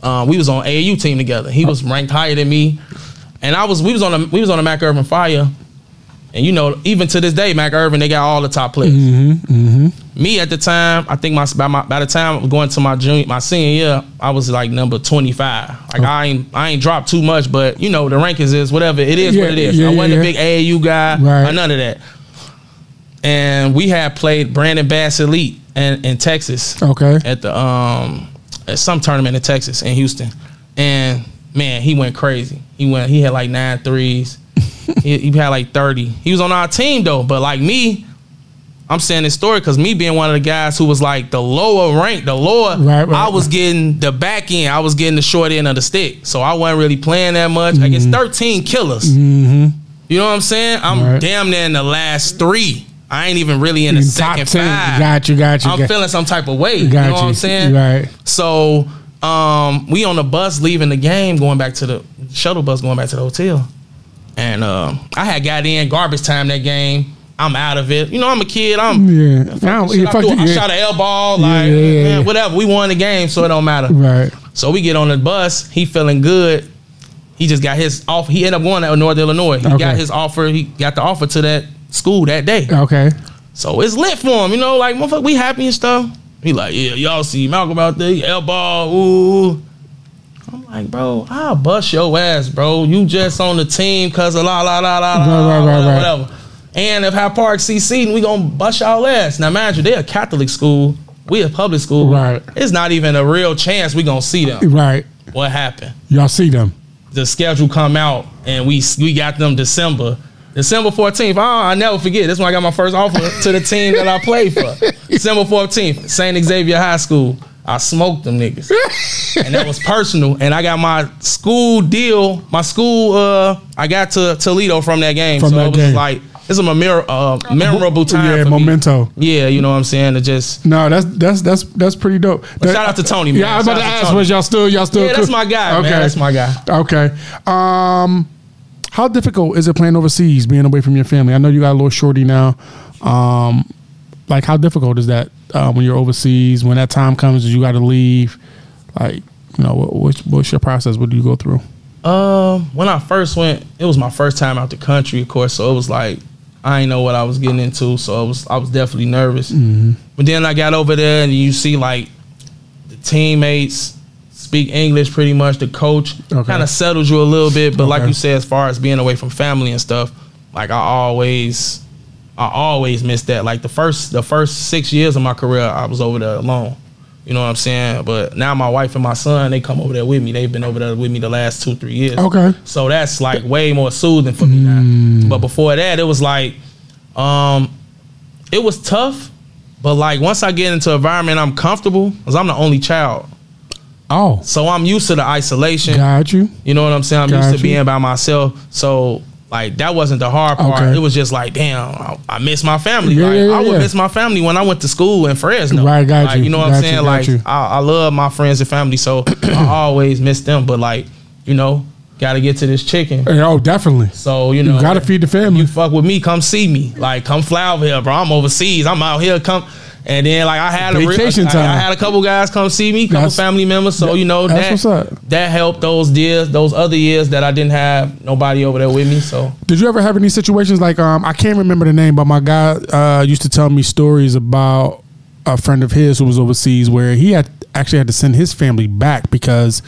Uh, we was on AAU team together. He was ranked higher than me, and I was we was on a we was on the Mac Irvin Fire, and you know even to this day Mac Irvin they got all the top players. Me at the time, I think my by, my by the time I was going to my junior my senior year, I was like number twenty five. Like I ain't I ain't dropped too much, but you know the rankings is whatever it is Yeah, what it is. yeah, I wasn't yeah. a big AAU guy Right. or none of that. And we had played Brandon Bass Elite in, in Texas okay. at the um at some tournament in Texas in Houston, and man, he went crazy. He went. He had like nine threes. He, he had like thirty. He was on our team though, but like me, I'm saying this story because me being one of the guys who was like the lower rank, the lower, Right, right. I was getting the back end. I was getting the short end of the stick, so I wasn't really playing that much. Like it's 13 killers. You know what I'm saying? I'm Mm-hmm. Right. damn near in the last three. I ain't even really in the In second top 10. five. Got you, got you, I'm got- feeling some type of way. Got you know what I'm saying? Right. So um, we on the bus leaving the game, going back to the shuttle bus, going back to the hotel, and um, I had got in garbage time that game. I'm out of it. You know, I'm a kid. I'm Yeah. I, don't, Shit, yeah, I, fuck threw- you, I shot an L ball, like yeah, yeah, man, yeah. whatever. We won the game, so it don't matter. Right. So we get on the bus. He feeling good. He just got his offer. He ended up going to North Illinois. He Okay. got his offer. He got the offer to that school that day. Okay. So it's lit for him, you know, like motherfucker, we happy and stuff. He like, yeah, y'all see Malcolm out there, he L ball, ooh. I'm like, bro, I'll bust your ass, bro. You just on the team cause of la la la la la, Right, right, whatever, whatever. And if Hyde Park CC, we gonna bust y'all ass. Now, mind you, they a Catholic school, we a public school. Right. It's not even a real chance we gonna see them. Right. What happened? Y'all see them. the schedule come out and we we got them December. December 14th. Oh, ah, I never forget. This when I got my first offer to the team that I played for. December 14th, St. Xavier High School. I smoked them niggas. and that was personal. And I got my school deal, my school, uh, I got to Toledo from that game. From so that it was game. like, it's a memor- uh, memorable time. Yeah, for me. Yeah, you know what I'm saying? To just, No, that's that's that's that's pretty dope. That- shout out to Tony, man. Yeah, I was about to ask, was y'all still y'all still? yeah, that's my guy, man. That's my guy. Okay. Um, how difficult is it playing overseas, being away from your family? I know you got a little shorty now. Um, like how difficult is that uh, when you're overseas? When that time comes, you got to leave. Like, you know, what, what's, what's your process? What do you go through? Um, when I first went, it was my first time out the country, of course. So it was like I didn't know what I was getting into, so I was I was definitely nervous. But then I got over there, and you see like the teammates speak English pretty much. The coach Okay. kind of settles you a little bit, but like you said, as far as being away from family and stuff, like I always, I always missed that. Like the first the first six years of my career, I was over there alone. You know what I'm saying? But now my wife and my son, they come over there with me. They've been over there with me the last two, three years. Okay. So that's like way more soothing for me now. But before that, it was like, um, it was tough. But like once I get into an environment I'm comfortable, because I'm the only child. Oh, So I'm used to the isolation. got you. You know what I'm saying? I'm Got used you. to being by myself. So like that wasn't the hard part. Okay. It was just like, damn, I, I miss my family. Yeah, like, yeah, I would yeah. miss my family when I went to school in Fresno. Right, got like, you. You know what Got I'm saying? got Like you. I, I love my friends and family, so I always miss them. But like, you know, got to get to this chicken. Hey, Oh, definitely. So you know, You gotta feed the family. You fuck with me, come see me. Like, come fly over here, bro. I'm overseas. I'm out here. Come. And then like I had a re- Vacation I- I, had a couple guys come see me, couple That's- family members. So you know that that helped those years, those other years that I didn't have nobody over there with me. So Did you ever have any situations like um I can't remember the name, but my guy uh used to tell me stories about a friend of his who was overseas where he had actually had to send his family back because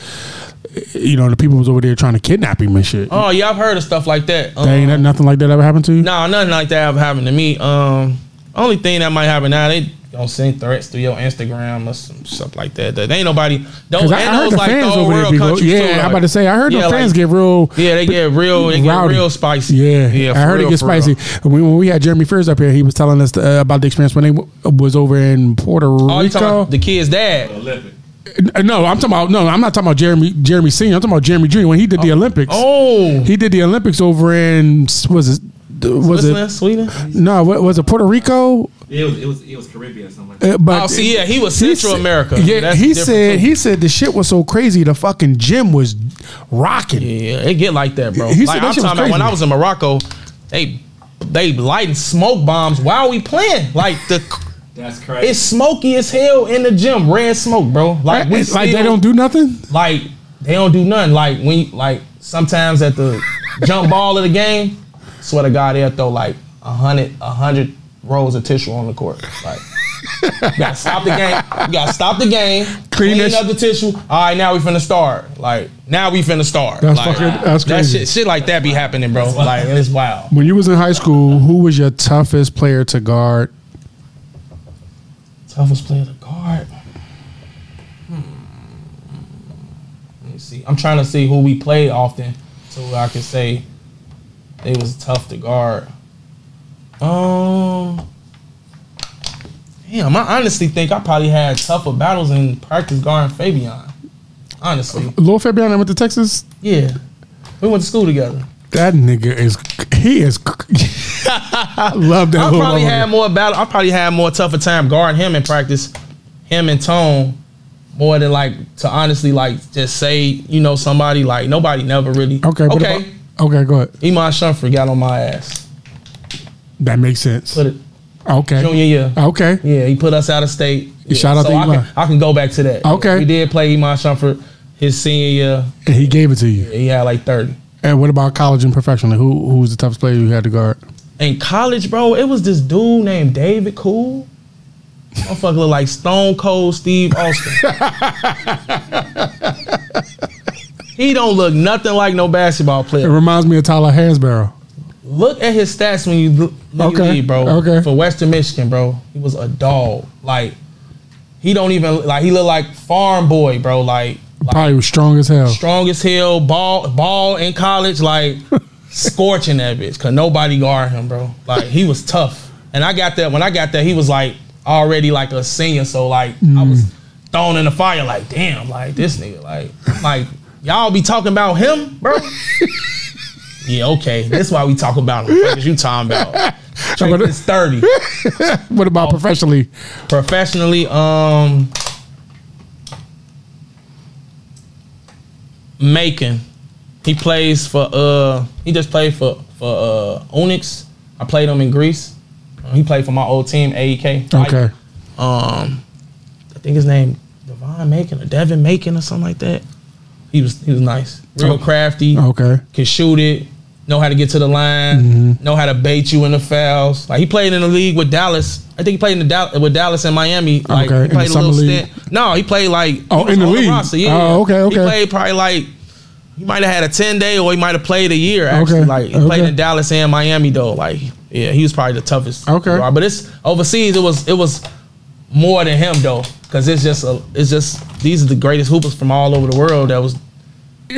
you know the people was over there trying to kidnap him and shit. Oh yeah, I've heard of stuff like that. Um, ain't nothing like that ever happened to you. No, nothing like that ever happened to me. Um, only thing that might happen now, they don't send threats through your Instagram or some stuff like that. That ain't nobody. Those, Because I, I heard those the like fans third over there world be go, yeah, too, I'm about to say I heard Yeah, the fans like- get real Yeah, they get real. They get real spicy. Yeah, yeah. I heard real, it get spicy. When, when we had Jeremy Fears up here, he was telling us uh, about the experience when they w- was over in Puerto Oh, you talking Rico. about the kid's dad? Olympic. No, I'm talking about no, I'm not talking about Jeremy Jeremy Senior. I'm talking about Jeremy Junior when he did the Olympics. Oh, He did the Olympics over in was it was Switzerland, it Sweden. no wa- was it Puerto Rico? It was it was it was Caribbean or something like that. Uh, but Oh, see, yeah, he was he Central said- America. Yeah, That's he said too. he said the shit was so crazy. The fucking gym was rocking. Yeah, it get like that, bro. He said like that I'm shit was talking about when. I was in Morocco, they they lighting smoke bombs while we playing. Like the That's crazy. it's smoky as hell in the gym, red smoke, bro. Like we It's like they don't do nothing. like they don't do nothing. Like when you, like sometimes at the jump ball of the game, swear to God they'll throw like a hundred a hundred rolls of tissue on the court. Like you gotta stop the game. You gotta stop the game. Clean Clean, that up the tissue. All right, now we finna start. Like now we finna start. That's like, fucking- that's that crazy. shit, shit like that be happening, bro. Like it's wild. When you was in high school, who was your toughest player to guard? Toughest player to guard. Hmm. Let me see. I'm trying to see who we played often, so I can say they was tough to guard. Um, damn, I honestly think I probably had tougher battles in practice guarding Fabian. Honestly, Lil Fabian I went to Texas. yeah, we went to school together. That nigga is he is. I love that. I probably had more battle. I probably had more tougher time guarding him in practice, him and Tone, more than like to honestly like just say you know somebody like nobody never really. Okay. okay. about- okay. Go ahead. Iman Shumpert got on my ass. That makes sense. Put it Okay. junior year. Okay. Yeah, he put us out of state. Yeah, Shout out to I can, I can go back to that. Okay. we did play Iman Shumpert his senior year. And he gave it to you. He had like thirty. And what about college and professionally? Who who was the toughest player you had to guard? in college, bro, it was this dude named David Kool. Motherfucker look like Stone Cold Steve Austin. he don't look nothing like no basketball player. It reminds me of Tyler Hansbrough. Look at his stats when you look, Okay, read, bro. okay. For Western Michigan, bro, he was a dog. Like he don't even like he look like farm boy, bro. Like, like Probably was strong as hell. strong as hell, ball ball in college, like scorching that bitch. Cause nobody guard him, bro. Like he was tough. And I got that when I got that, he was like already like a senior. So like I mm. was thrown in the fire, like, damn, like this nigga, like, like, y'all be talking about him, bro. yeah, okay. That's why we talk about him. What is you talking about? Drake is 30. What about professionally? Professionally, um Macon. He plays for uh he just played for for uh Onyx. I played him in Greece. He played for my old team, AEK. Okay. Um I think his name Devon Macon or Devin Macon or something like that. He was he was nice. Real crafty. Okay. Can shoot it. Know how to get to the line. Mm-hmm. Know how to bait you in the fouls. Like he played in the league with Dallas. I think he played in the with Dallas and Miami. Like Okay, in he the played a little league? stint. No, he played like Oh, in the league. roster, yeah. Oh, okay, okay. He played probably like he might have had a ten day or he might have played a year. Actually, Okay, like he okay. played in Dallas and Miami though. Like yeah, he was probably the toughest. Okay. but it's overseas. It was it was more than him though, because it's just a it's just these are the greatest hoopers from all over the world that was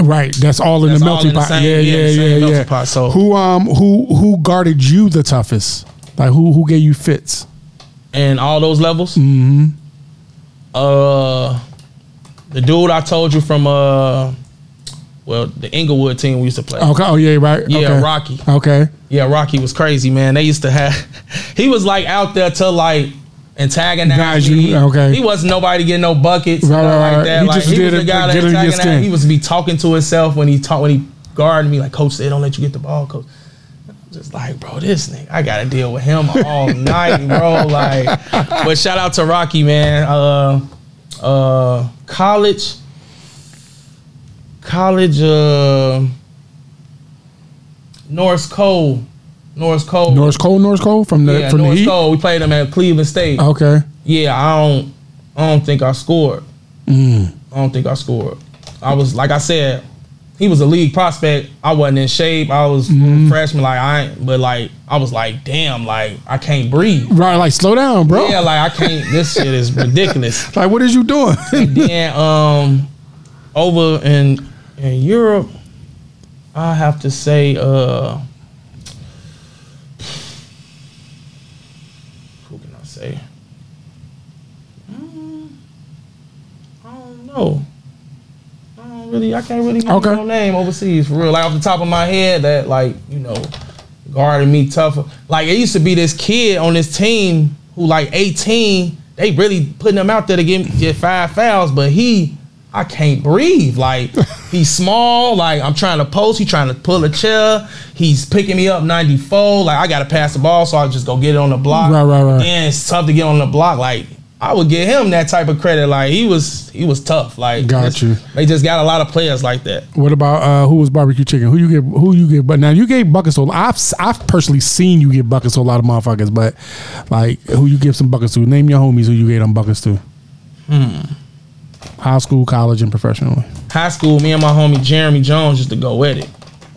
Right. That's all in That's the melting in the pot. same- yeah, yeah, yeah, yeah, yeah. pot, so- who um who who guarded you the toughest? Like who who gave you fits? and all those levels. Mm-hmm. Uh, the dude I told you from uh, well, the Englewood team we used to play. Okay. Oh yeah, right. Yeah, okay. Rocky. Okay. Yeah, Rocky was crazy, man. They used to have. he was like out there to like antagonize me. okay. He wasn't nobody getting no buckets, Right, nothing right, like right. that. He like just he was the guy that get under your antagonize. He was be talking to himself when he talk when he guarded me. Like coach said, don't let you get the ball, coach. I'm Just like, bro, this nigga, I gotta deal with him all night, bro. Like, but shout out to Rocky, man. Uh, uh, college, college, uh, Norris Cole, Norris Cole, Norris Cole, Norris Cole from the yeah, from Norris the Heat. Cole. We played him at Cleveland State. Okay. yeah, I don't I don't think I scored. Mm. I don't think I scored. I was like I said, he was a league prospect. I wasn't in shape. I was Mm-hmm. freshman. Like I, ain't, but like I was like, damn, like I can't breathe. Right, like slow down, bro. Yeah, like I can't. this shit is ridiculous. Like, what is you doing? then um, over in in Europe, I have to say, uh, who can I say? Mm, I don't know. I don't really. I can't really give Okay. no name overseas for real. Like off the top of my head, that like you know guarded me tougher. Like it used to be this kid on this team who like 18, they really putting him out there to get get five fouls, but he I can't breathe. Like he's small, like I'm trying to post, he trying to pull a chair, he's picking me up 94, like I gotta pass the ball, so I just go get it on the block. Right, right, right. And it's tough to get on the block. Like I would give him that type of credit. Like he was he was tough. Like Got this- you. They just got a lot of players like that. What about uh, who was barbecue chicken? Who you give? Who you give? But now you gave buckets to. I've I've personally seen you give buckets to a lot of motherfuckers, but like who you give some buckets to? Name your homies who you gave them buckets to. Hmm. High school, college, and professionally. high school, me and my homie Jeremy Jones used to go at it.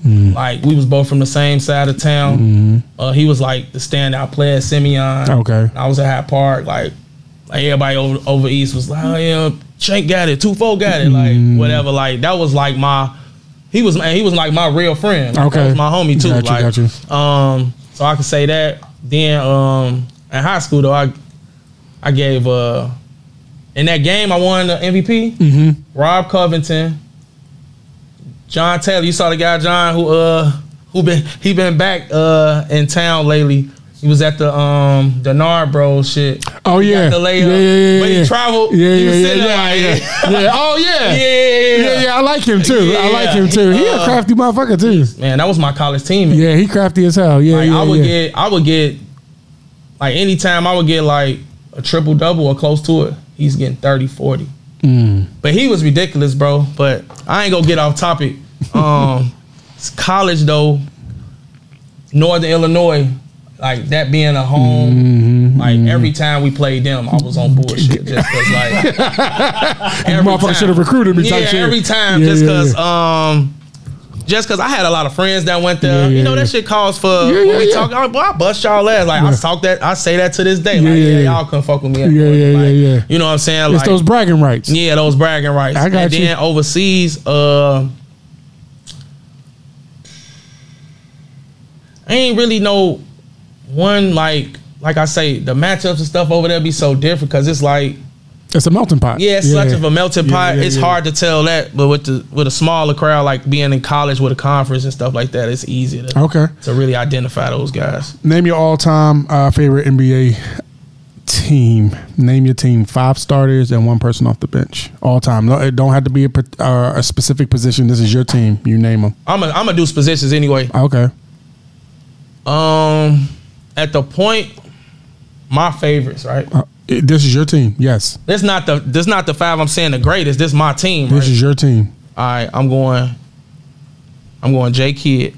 Like we was both from the same side of town. Uh, he was like the standout player at Simeon. Okay. I was at Hyde Park. Like, like everybody over over east was like, oh yeah, Shank got it, two four got it, like whatever. Like that was like my. He was man. He was like my real friend. Like, Okay. that was my homie too. Got you, like, got you. um, so I can say that. Then um, in high school though, I I gave uh in that game I won the MVP. Mm-hmm. Rob Covington, John Taylor. You saw the guy John who uh who been he been back uh in town lately. He was at the um the Narbro shit. Oh He got yeah. the layup. yeah, yeah, yeah, But he traveled. Yeah, He yeah, was yeah, sitting yeah, yeah, yeah. Oh yeah. Yeah, yeah, yeah. I like him too. I like him too. He a Uh, crafty motherfucker too. Man, that was my college team. Yeah, he crafty as hell. Yeah, Like yeah, I would get, I would get, like anytime I would get like a triple double or close to it, he's getting 30, 40. Mm. But he was ridiculous, bro. But I ain't gonna get off topic. Um, it's college though, Northern Illinois, like that being a home. Mm-hmm, like every time we played them, I was on bullshit just cause like every Motherfucker should have recruited me. Yeah, every time Yeah, just yeah, cause yeah. um. Just cause I had a lot of friends that went there, you know that shit calls for Yeah, when we talk. I, boy, I bust y'all ass. Like I talk that, I say that to this day. Yeah, Like yeah, yeah, y'all couldn't fuck with me. at Yeah, yeah, Like, yeah, yeah. You know what I'm saying? It's Like those bragging rights. yeah, those bragging rights. I got and you. then overseas, uh, I ain't really know one like like I say the matchups and stuff over there be so different because it's like It's a melting pot. yeah, it's such of a melting Yeah, pot. yeah, it's yeah. hard to tell that, but with the with a smaller crowd like being in college with a conference and stuff like that, it's easy to Okay. to really identify those guys. Name your all-time uh, favorite NBA team. Name your team. Five starters and one person off the bench. All time. No, it don't have to be a, uh, a specific position. This is your team. You name them. I'm gonna I'm gonna do positions anyway. Okay. Um, at the point, my favorites, right? Uh, it- this is your team. Yes. This not the this not the five I'm saying the greatest. This my team. This Right? is your team. All right, I'm going. I'm going J Kidd.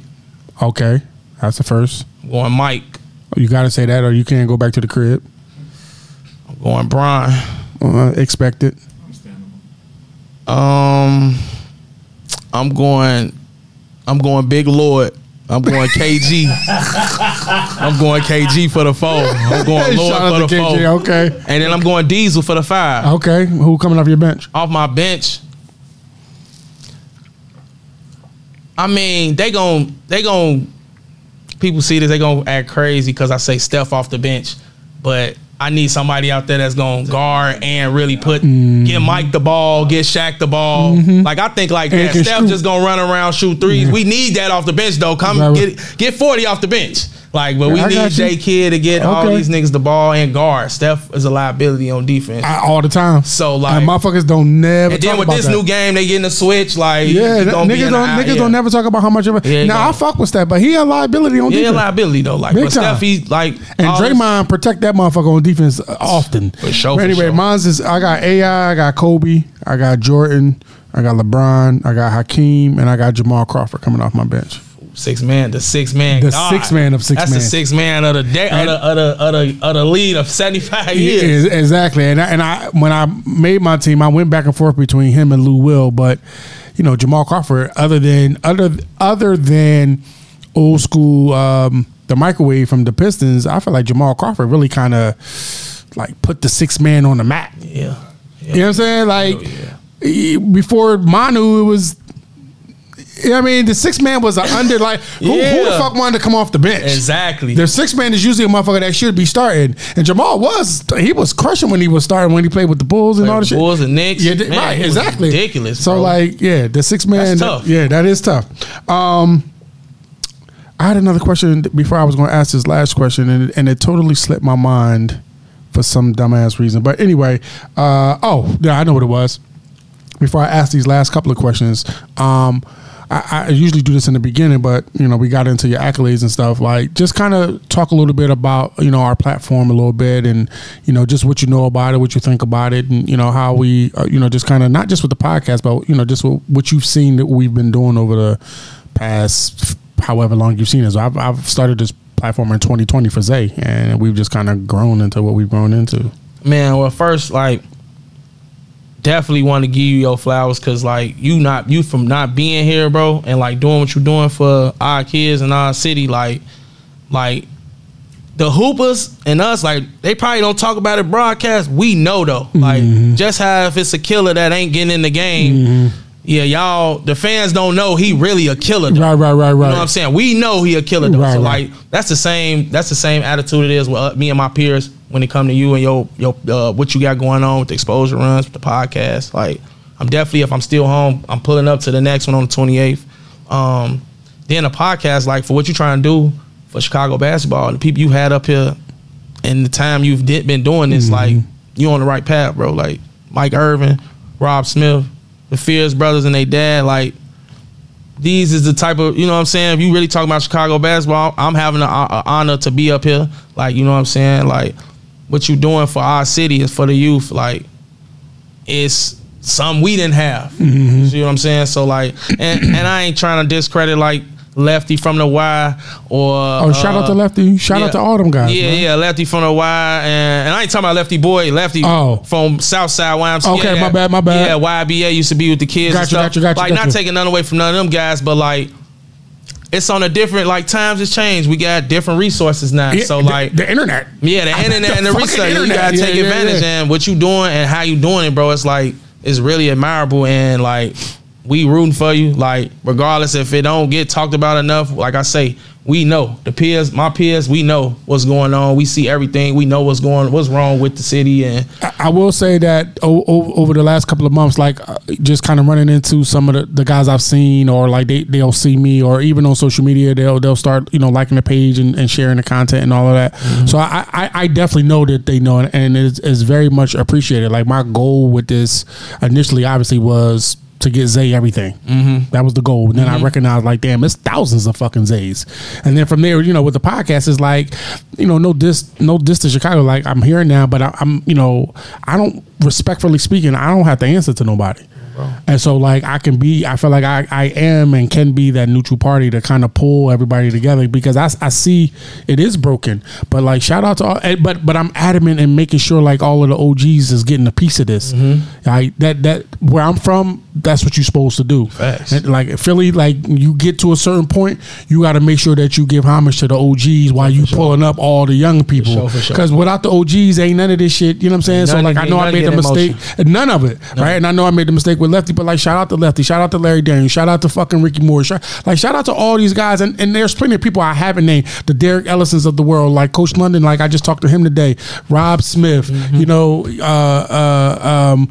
Okay. That's the first. I'm going Mike. You got to say that, or you can't go back to the crib. I'm going Brian. Uh, expect it. Understandable. Um, I'm going. I'm going Big Lord. I'm going KG. I'm going KG for the four. I'm going Lord for the to four. Okay. And then I'm going Diesel for the five. Okay. Who coming off your bench? Off my bench. I mean, they gon' they gon' people see this, they gonna act crazy because I say Steph off the bench, but I need somebody out there that's gonna guard and really put get Mike the ball, get Shaq the ball. Like I think like Mm-hmm. That. Steph shoot. just gonna run around shoot threes. We need that off the bench though. Come Right. get get forty off the bench. Like, but we I need. J Kidd to get all these niggas the ball and guard. Steph is a liability on defense. I, all the time. So, like- and motherfuckers don't never. and then with about this that. new game, they getting a switch. Like, Yeah, that- niggas don't eye, niggas yeah. don't never talk about how much of a. Yeah, now I fuck with that, but he a liability on defense. Yeah, defense. liability though. Like, Big but time. Steph, he like And Draymond protect that motherfucker on defense often. For sure, But for anyway, sure. mine's is I got AI, I got Kobe, I got Jordan, I got LeBron, I got Hakeem, and I got Jamal Crawford coming off my bench. Six man, the six man, The God. six man of six That's man. the six man of the day, of the, of the, of the, of the lead of seventy five years. Yeah, exactly. And I, and I when I made my team, I went back and forth between him and Lou Will, but you know Jamal Crawford. Other than other other than old school, um, the microwave from the Pistons, I feel like Jamal Crawford really kind of like put the six man on the map. Yeah, You know what I'm saying? Like Oh, yeah. before Manu, it was. you know I mean, the six man was an under like who, who the fuck wanted to come off the bench? exactly. The six man is usually a motherfucker that should be starting, and Jamal was he was crushing when he was starting when he played with the Bulls and all the shit. Bulls and Knicks. Yeah, Man, right, exactly. Ridiculous. So bro. like, yeah, the six man. That's tough. Yeah, that is tough. Um, I had another question before I was going to ask this last question, and, and it totally slipped my mind for some dumbass reason. But anyway, uh, oh yeah, I know what it was. Before I ask these last couple of questions, um, I, I usually do this in the beginning, but you know we got into your accolades and stuff. Like, just kind of talk a little bit about you know our platform a little bit, and you know just what you know about it, what you think about it, and you know how we uh, you know just kind of not just with the podcast, but you know just what, what you've seen that we've been doing over the past however long you've seen us. I've, I've started this platform in 2020 for Zay, and we've just kind of grown into what we've grown into. man, well, first, like, definitely want to give you your flowers because, like, you not you from not being here, bro, and like doing what you're doing for our kids and our city, like, like the hoopers and us, like, they probably don't talk about it broadcast. We know though, like, mm-hmm. just how if it's a killer that ain't getting in the game. Mm-hmm. Yeah, y'all, the fans don't know he really a killer. Though. Right, right, right, right. You know what I'm saying? We know he a killer though. Right, so right. like that's the same that's the same attitude it is with uh, me and my peers when it come to you and your your uh, what you got going on with the Xposure Runs with the podcast. Like I'm definitely if I'm still home, I'm pulling up to the next one on the 28th. Um, then a podcast like for what you're trying to do for Chicago basketball and the people you had up here and the time you've did, been doing this, like you on the right path, bro. Like Mike Irvin, Rob Smith, the Fears brothers and they dad, like these is the type of you know what I'm saying. If you really talk about Chicago basketball, I'm having the uh, honor to be up here. Like you know what I'm saying. Like what you doing for our city is for the youth. Like it's something we didn't have. You see what I'm saying? So like, and and I ain't trying to discredit like Lefty from the Y or Oh, shout out to uh, Lefty. Shout out to all them guys. Yeah, man. yeah, Lefty from the Y, and, and I ain't talking about Lefty boy, Lefty Oh. from Southside YMCA. Okay, my bad, my bad. Yeah, YBA used to be with the kids. and Gotcha, stuff. gotcha, gotcha, Like gotcha. not taking none away from none of them guys, but like it's on a different like times has changed. We got different resources now. Yeah, so like the, internet. yeah, the internet and the research. You gotta Yeah, take yeah, advantage yeah. and what you doing and how you doing it, bro. It's like it's really admirable and like we rooting for you. Like regardless if it don't get talked about enough, like I say, we know the peers, my peers, we know what's going on. We see everything. We know what's going, what's wrong with the city, and I, I will say that o- o- over the last couple of months, like uh, just kind of running into some of the, the guys I've seen, or like they they'll see me, or even on social media, they'll they'll start you know liking the page and, and sharing the content and all of that. So I, I I definitely know that they know and it's, it's very much appreciated. Like my goal with this initially, obviously, was to get Zay everything. Mm-hmm. That was the goal. And then I recognized, like, damn, it's thousands of fucking Zays. And then from there, you know, with the podcast, it's like, you know, no dis, no dis to Chicago. Like, I'm here now, but I, I'm, you know, I don't respectfully speaking, I don't have to answer to nobody. And so, like, I can be, I feel like I, I am and can be that neutral party to kind of pull everybody together because I, I see it is broken. But, like, shout out to all, but, but I'm adamant in making sure, like, all of the OGs is getting a piece of this. Like, that, that, where I'm from, that's what you're supposed to do. And, like, Philly, like, you get to a certain point, you got to make sure that you give homage to the OGs while you pulling up all the young people. sure, sure. Because without the OGs, ain't none of this shit. You know what I'm saying? So, like, I know I made the mistake. None of it, right? And I know I made the mistake with Lefty, but like, shout out to Lefty, shout out to Larry Daniels, shout out to fucking Ricky Moore, shout, like, shout out to all these guys. And, and there's plenty of people I haven't named, the Derek Ellisons of the world, like Coach London. Like, I just talked to him today, Rob Smith. Mm-hmm. You know, uh, uh, um,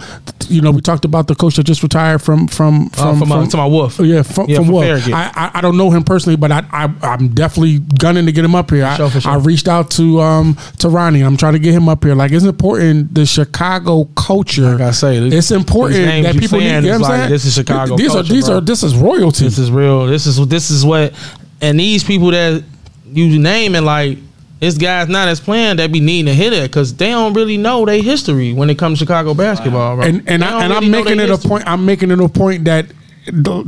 you know, we talked about the coach that just retired from from uh, from, from, uh, to my wolf. Oh, yeah, from, Yeah, from from what? I, I I don't know him personally, but I, I I'm definitely gunning to get him up here. I, sure, for sure. I reached out to um to Ronnie. I'm trying to get him up here. Like it's important the Chicago culture. Like I say, it's important that people. Saying You know like, saying? this is Chicago These culture, are these bro. are this is royalty. This is real. This is this is what, and these people that you name and like. this guys not as planned that be needing to hit it because they don't really know their history when it comes to Chicago basketball, bro. and and, I, and really I'm making it a point. I'm making it a point that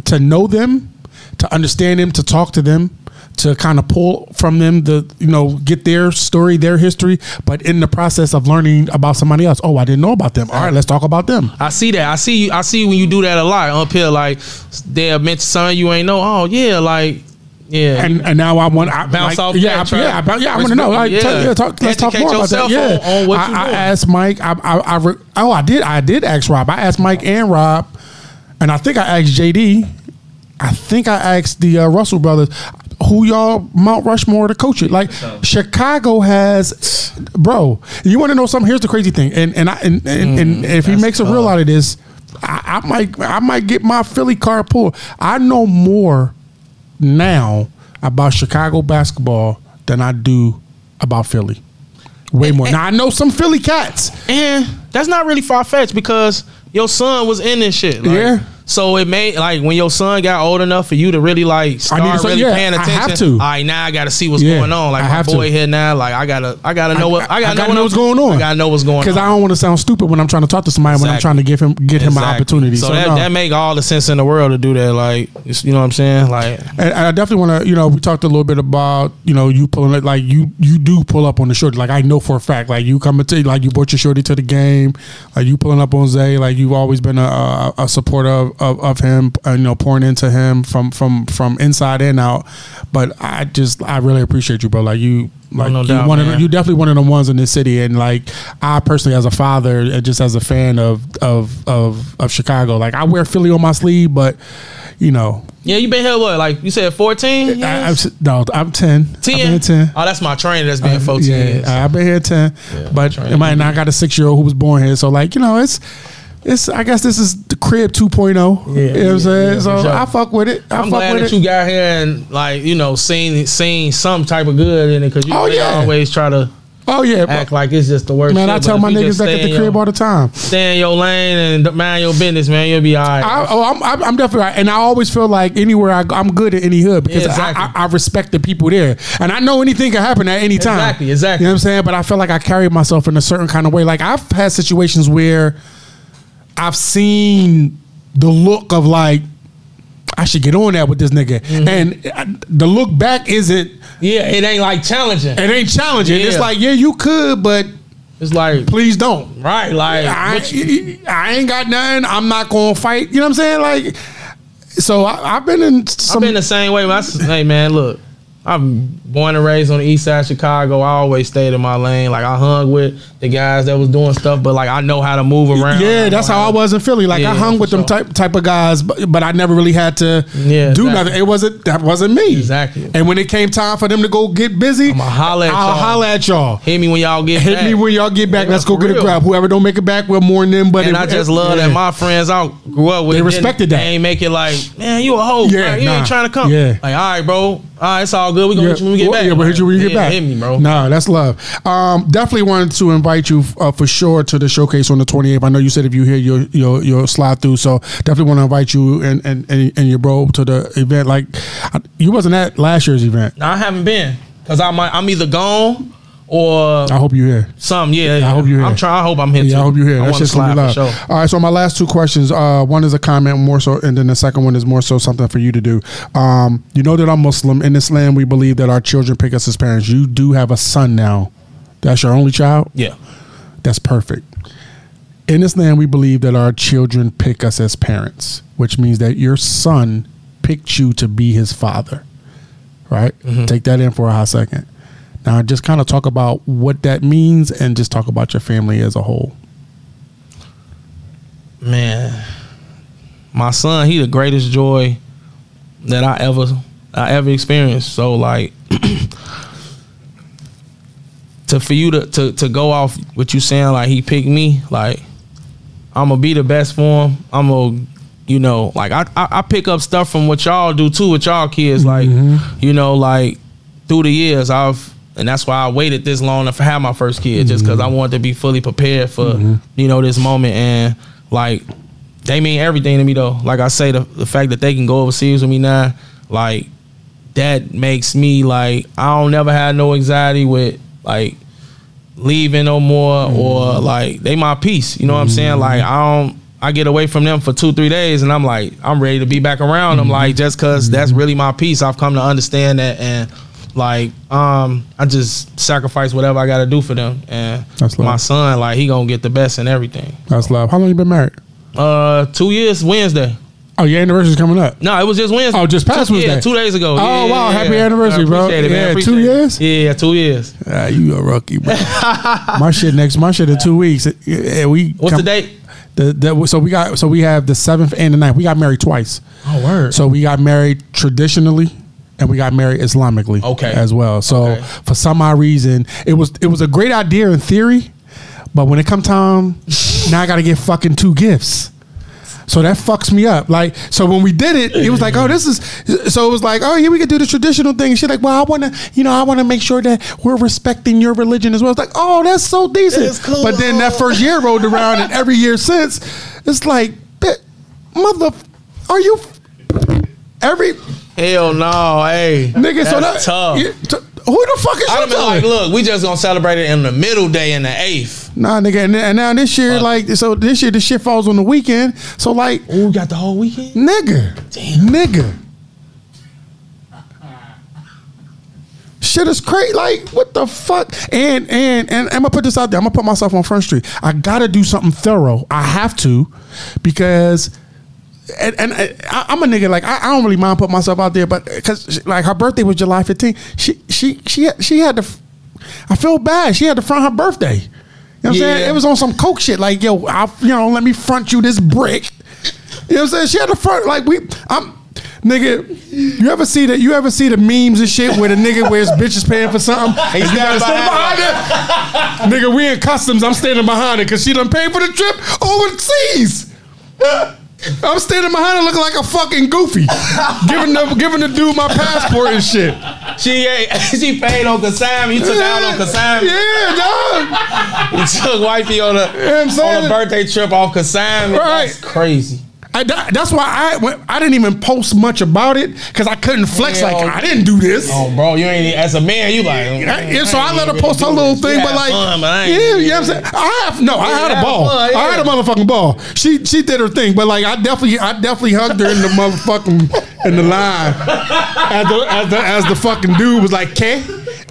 to know them to understand them, to talk to them, to kind of pull from them the you know get their story, their history, but in the process of learning about somebody else. Oh, I didn't know about them. All right, let's talk about them. I see that. I see. You I see when you do that a lot up here. Like they'll mention something you ain't know. Oh yeah, like yeah. And and now I want I Bounce like, off yeah, that, I, yeah, I, yeah. I want to know. Like, yeah. yeah. talk, let's talk more about that. Yeah, on- on what I, I asked Mike. I, I, I re, oh, I did. I did ask Rob. I asked Mike and Rob, and I think I asked JD. I think I asked the uh, Russell brothers. Who y'all Mount Rushmore to coach it? Like Chicago has, bro. You want to know something? Here's the crazy thing, and and I and, and, and mm, if he that's makes a real out of this, I, I might I might get my Philly card pulled. I know more now about Chicago basketball than I do about Philly. Way more. Now I know some Philly cats. And that's not really far fetched because your son was in this shit. Like, Yeah. So it made like when your son got old enough for you to really like start need to- really yeah, paying I attention. have to. All right, now I got to see what's Yeah, going on. Like I my boy to. here now. Like I gotta, I gotta know what I, gotta, know, what what's going on. I gotta know what's going on. Because I don't want to sound stupid when I'm trying to talk to somebody when I'm trying to give him get him an opportunity. So, So, that, no. that make all the sense in the world to do that. Like it's- you know what I'm saying? Like and, and I definitely want to, you know, we talked a little bit about, you know, you pulling it like you you do pull up on the shorty. Like I know for a fact, like you coming to like you brought your shorty to the game, like you pulling up on Zay, like you've always been a, a, a supporter of, of, of him, uh, you know, pouring into him from from from inside and out. But I just I really appreciate you, bro. Like you. Like no you, doubt, one of you definitely one of the ones in this city, and like I personally, as a father and just as a fan of of of of Chicago, like I wear Philly on my sleeve, but you know, yeah, you been here what? Like you said, 14 I, I'm, years. no, I'm ten. I've been here 10? ten. Oh, that's my trainer that's been 14 yeah, years. I've been here ten. but trying it might not got a six year old who was born here. So like, you know, it's it's I guess this is the crib 2.0. you know what I'm saying? yeah, so sure. I fuck with it. I I'm fuck glad with that it. you got here and like you know seen seen some type of good in it because you Oh, really yeah. always try to oh yeah. act like it's just the worst. Man, shit, I tell my niggas back at the crib your- all the time. stay in your lane and mind your business, man. You'll be all right. I, oh, I'm, I'm, I'm definitely right. And I always feel like anywhere I, I'm good at any hood because Yeah, exactly. I, I, I respect the people there. And I know anything can happen at any time. Exactly, exactly. You know what I'm saying? But I feel like I carry myself in a certain kind of way. Like I've had situations where I've seen the look of like, I should get on that with this nigga. Mm-hmm. And uh, the look back isn't, yeah, it ain't like challenging. it ain't challenging. It's like, yeah, you could, but It's like please don't. right, like I, you- I ain't got nothing. I'm not gonna fight. You know what I'm saying? Like, so I, I've been in I've been the same way. But I, hey man, look, I'm born and raised on the east side of Chicago. I always stayed in my lane. Like I hung with the guys that was doing stuff, but like I know how to move around. yeah, that's know how I was in Philly. Like I hung with them sure. type type of guys, but, but I never really had to Yeah, do exactly. nothing. It wasn't that wasn't me Exactly. And when it came time for them to go get busy, I'ma holla at I'll y'all. holla at y'all. Hit me when y'all get Hit back. me when y'all get back. Yeah, Let's go get a real. grab. Whoever don't make it back, we'll mourn them. But And it- I just love yeah. that my friends I grew up with. They respected that. They ain't make it like, man, you a hoe. Yeah, you nah. ain't trying to come. Yeah. Like, all right, bro. All right, it's all good. We gonna hit you when we get well, back. Yeah, we'll hit you when you get back. Hit me, bro. Nah, that's love. Um, definitely wanted to invite you uh, for sure to the showcase on the 28th. I know you said if you hear you'll you'll, you'll slide through. So definitely want to invite you and, and and and your bro to the event. Like you wasn't at last year's event. No, I haven't been because I'm I'm either gone or I hope you're here. something. Yeah, I hope you're here. I'm trying. I hope I'm here. Yeah, too. I hope you're here. That's just gonna slide be for sure. All right, so my last two questions. Uh, one is a comment more so, and then the second one is more so something for you to do. Um, you know that I'm Muslim. In Islam, we believe that our children pick us as parents. You do have a son now. That's your only child. Yeah. That's perfect. In Islam, we believe that our children pick us as parents, which means that your son picked you to be his father. Right? Mm-hmm. Take that in for a hot second. Now, just kind of talk about what that means and just talk about your family as a whole. man, my son, he the greatest joy that I ever I ever experienced. So like to for you to to to go off what you saying like he picked me, like I'm gonna be the best for him. I'm gonna you know, like I, I I pick up stuff from what y'all do too with y'all kids. Like, mm-hmm. you know, like through the years I've and that's why I waited this long to have my first kid, just because I mm-hmm. wanted to be fully prepared for, mm-hmm. you know, this moment. And like they mean everything to me though. Like I say, the, the fact that they can go overseas with me now, like that makes me like I don't never have no anxiety with like leaving no more or like they my peace. You know what I'm saying? Like I don't I get away from them for two, three days, and I'm like, I'm ready to be back around them. Like just because that's really my piece. I've come to understand that, and like, um, I just sacrifice whatever I got to do for them. And That's love. my son, like, he gonna get the best in everything. That's love. How long you been married? Uh, two years Wednesday. Oh, your anniversary's coming up. No, it was just Wednesday. Oh, just past two, Yeah, Wednesday. two days ago. Oh, Yeah, wow. yeah, Happy yeah. anniversary, bro. it, man. Yeah, two it. years? Yeah, two years. Ah, you a rookie, bro. my shit next. My shit in two weeks. Yeah, we. What's come- the date? The, the, so we got so we have the seventh and the ninth. We got married twice. Oh, word. So we got married traditionally, and we got married Islamically. Okay. As well. So Okay. for some odd reason, it was it was a great idea in theory, but when it come time, now I got to get fucking two gifts. So that fucks me up. Like, so when we did it, it was like, oh, this is. So it was like, oh, yeah, we could do the traditional thing. She's like, well, I want to, you know, I want to make sure that we're respecting your religion as well. It's like, oh, that's so decent. That's cool. But then that first year rolled around, and every year since, it's like, "Bitch, mother, are you every Hell no, hey. nigga? so that That's tough. yeah, t- who the fuck is I'd you have been telling? like, look, we just gonna celebrate it in the middle day in the eighth. Nah, nigga, and, and now this year, like, so this year the shit falls on the weekend. So like, Ooh, we got the whole weekend. nigga, Damn. nigga. Shit is crazy. Like, what the fuck? And and and I'm gonna put this out there. I'm gonna put myself on Front Street. I gotta do something thorough. I have to, because. And, and I, I'm a nigga like I, I don't really mind putting myself out there, but because like her birthday was July 15th, she she she had- she had to. I feel bad. She had to front her birthday. You know what I'm saying? It was on some coke shit. Like yo, I you know let me front you this brick. You know what I'm saying? She had to front like we. I'm nigga. You ever see that? You ever see the memes and shit where the nigga wears bitches paying for something? And you gotta stand behind it. nigga, we in customs. I'm standing behind it because she done paid for the trip overseas. I'm standing behind it looking like a fucking goofy, giving the giving the dude my passport and shit. She uh, ain't, she paid on consignment. You took out on consignment. Yeah, dog. You took wifey on a I'm saying? on a birthday trip off consignment. Right. That's crazy. I, that- that's why I I didn't even post much about it because I couldn't flex Yeah, like. I didn't do this. Oh, bro, you ain't as a man. You like I- yeah, so I ain't let her post her little this. thing, You but like, fun, but I yeah, you know what I'm saying. I have no, I had a ball. fun, I had a motherfucking ball. She she did her thing, but like I definitely I definitely hugged her in the motherfucking in the line as the as the as the fucking dude was like, "K,"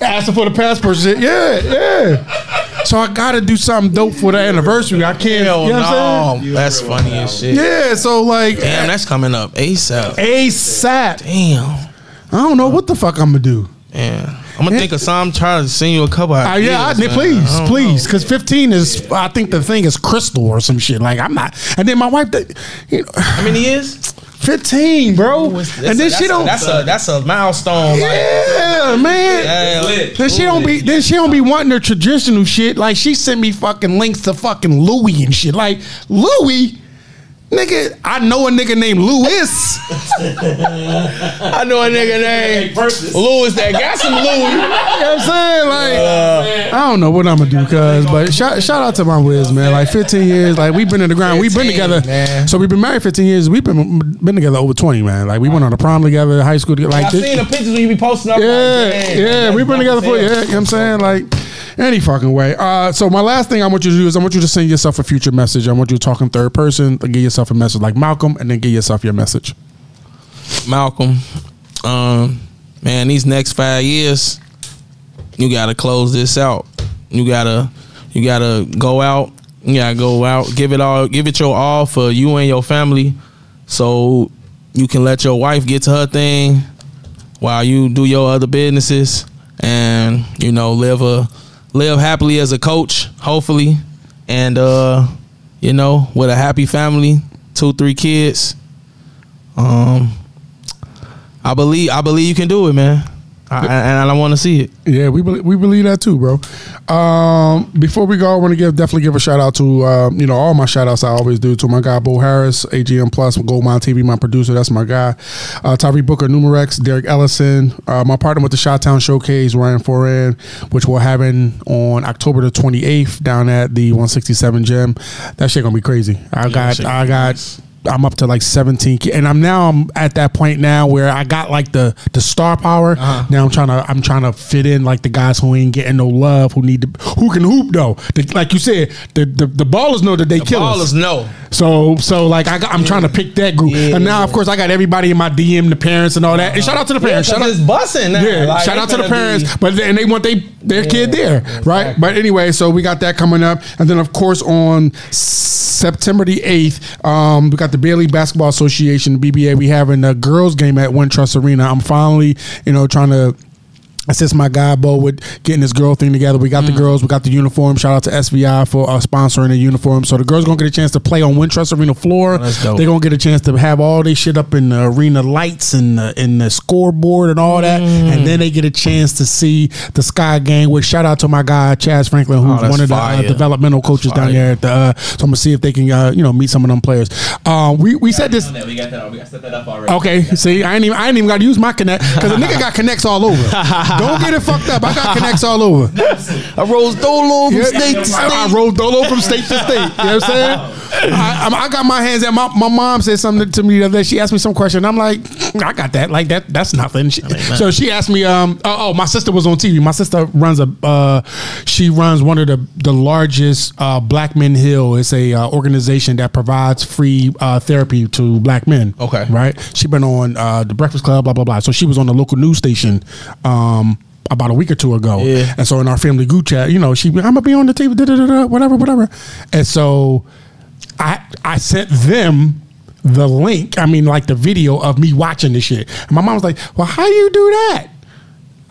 asking for the passport. Shit, yeah, yeah. So I got to do something dope for the anniversary. I can't. Hell you know I'm no. That's funny as shit. Yeah, so like Damn, that's coming up ASAP. ASAP. Damn. I don't know what the fuck I'm gonna do. Yeah. I'm gonna think of some. Try to send you a couple. Uh, Ideas, yeah, I, please, I please, because 15 is, I think the thing is crystal or some shit. Like I'm not, and then my wife, you know, How many years? 15, bro, That's and then a- she don't, That's a that's a milestone. Like, yeah, man. yeah, Lit. Then she don't be, then she don't be wanting her traditional shit. Like she sent me fucking links to fucking Louis and shit. Like Louis, nigga, I know a nigga named Lewis. I know a nigga named Lewis that got some Louis. You know what I'm saying? Like, I don't know what I'm gonna do, cuz, but shout, shout out to my Wiz, man. Like 15 years, like we've been in the ground. We've been together. man. So we've been married 15 years. We've been been together over 20, man. Like we went on a prom together, high school together. Like I this- seen the pictures when you be posting up. yeah, like, damn, yeah, we've been together for yeah. You know what I'm saying? Like any fucking way. Uh, so my last thing I want you to do is I want you to send yourself a future message. I want you to talk in third person, give yourself a message like Malcolm, and then give yourself your message. Malcolm, um, man, these next five years, you gotta close this out. You gotta, you gotta go out. You gotta go out, give it all, give it your all for you and your family, so you can let your wife get to her thing while you do your other businesses, and you know live a live happily as a coach, hopefully, and uh, you know with a happy family, two three kids. Um, I believe I believe you can do it, man. I, and I don't want to see it. Yeah, we believe, we believe that too, bro. Um, before we go, I want to give definitely give a shout out to uh, you know all my shout outs I always do to my guy Bo Harris, AGM Plus, Goldmine TV, my producer. That's my guy. Uh, Tyree Booker, Numerex, Derek Ellison, uh, my partner with the Shot Town Showcase, Ryan Foran, which we're having on October the 28th down at the 167 Gym. That shit gonna be crazy. I got I got nice. I'm up to like 17, and I'm now I'm at that point now where I got like the the star power. Uh-huh. Now I'm trying to I'm trying to fit in like the guys who ain't getting no love, who need to who can hoop though. The- like you said, the, the the ballers know that they kill us. Ballers know. So so like I got, I'm trying to pick that group, Yeah. and now of course I got everybody in my DM, the parents and all that. And shout out to the parents. Yeah, shout out. it's busting now. Yeah, Like, shout out to the parents, be- but and they want they their kid there, right? But anyway, so we got that coming up, and then of course on September the eighth, um, we got the Bailey Basketball Association, BBA. We having a girls game at Wintrust Arena. I'm finally, you know, trying to. Assist my guy Bo with getting this girl thing together. We got Mm. the girls, we got the uniform. Shout out to SVI for uh, sponsoring the uniform. So the girls gonna get a chance to play on Wintrust Arena floor. That's dope. They're gonna get a chance to have all this shit up in the arena lights and the, in the scoreboard and all that, Mm. and then they get a chance to see the Sky Gang. Which shout out to my guy Chaz Franklin, who's Oh, that's one of the uh, developmental coaches down there at the. Uh, so I'm gonna see if they can, uh, you know, meet some of them players. Uh, we we said this. We got that. We got set that up already. Okay, see, I ain't even I ain't even got to use my connect because a nigga got connects all over. Don't get it fucked up. I got connects all over. I rose Dolo from Yeah, state to state. I, I rode Dolo from state to state. You know what I'm saying? I, I, I got my hands at my, my mom said something to me the other day. She asked me some question. I'm like, I got that. Like that. That's nothing. She- so she asked me. Um. Oh, oh, my sister was on TV. My sister runs a. Uh, she runs one of the the largest uh, Black Men Heal. It's a uh, organization that provides free uh, therapy to black men. Okay. Right. She been on uh, the Breakfast Club. Blah blah blah. So she was on the local news station. Um. About a week or two ago, Yeah. and so in our family group chat, you know, she, I'm gonna be on the TV, da, da, da, da, whatever, whatever. And so I I sent them the link. I mean, like the video of me watching the shit. And my mom was like, "Well, how do you do that?"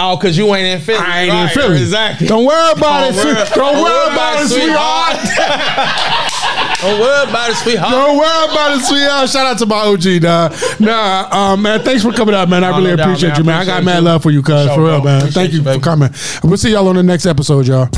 Oh, cause you ain't in Philly. I ain't Right, in Philly. Exactly. Don't worry about it. Don't worry- sweet- Don't worry about it, sweetheart. Don't worry about it, sweetheart. Don't worry about it, sweetheart. Shout out to my OG, dog. Nah, um, man, thanks for coming out, man. I really appreciate man. you, man. I got mad you. love for you, cuz. For sure, For real, bro. man. Appreciate Thank you you, for coming. We'll see y'all on the next episode, y'all.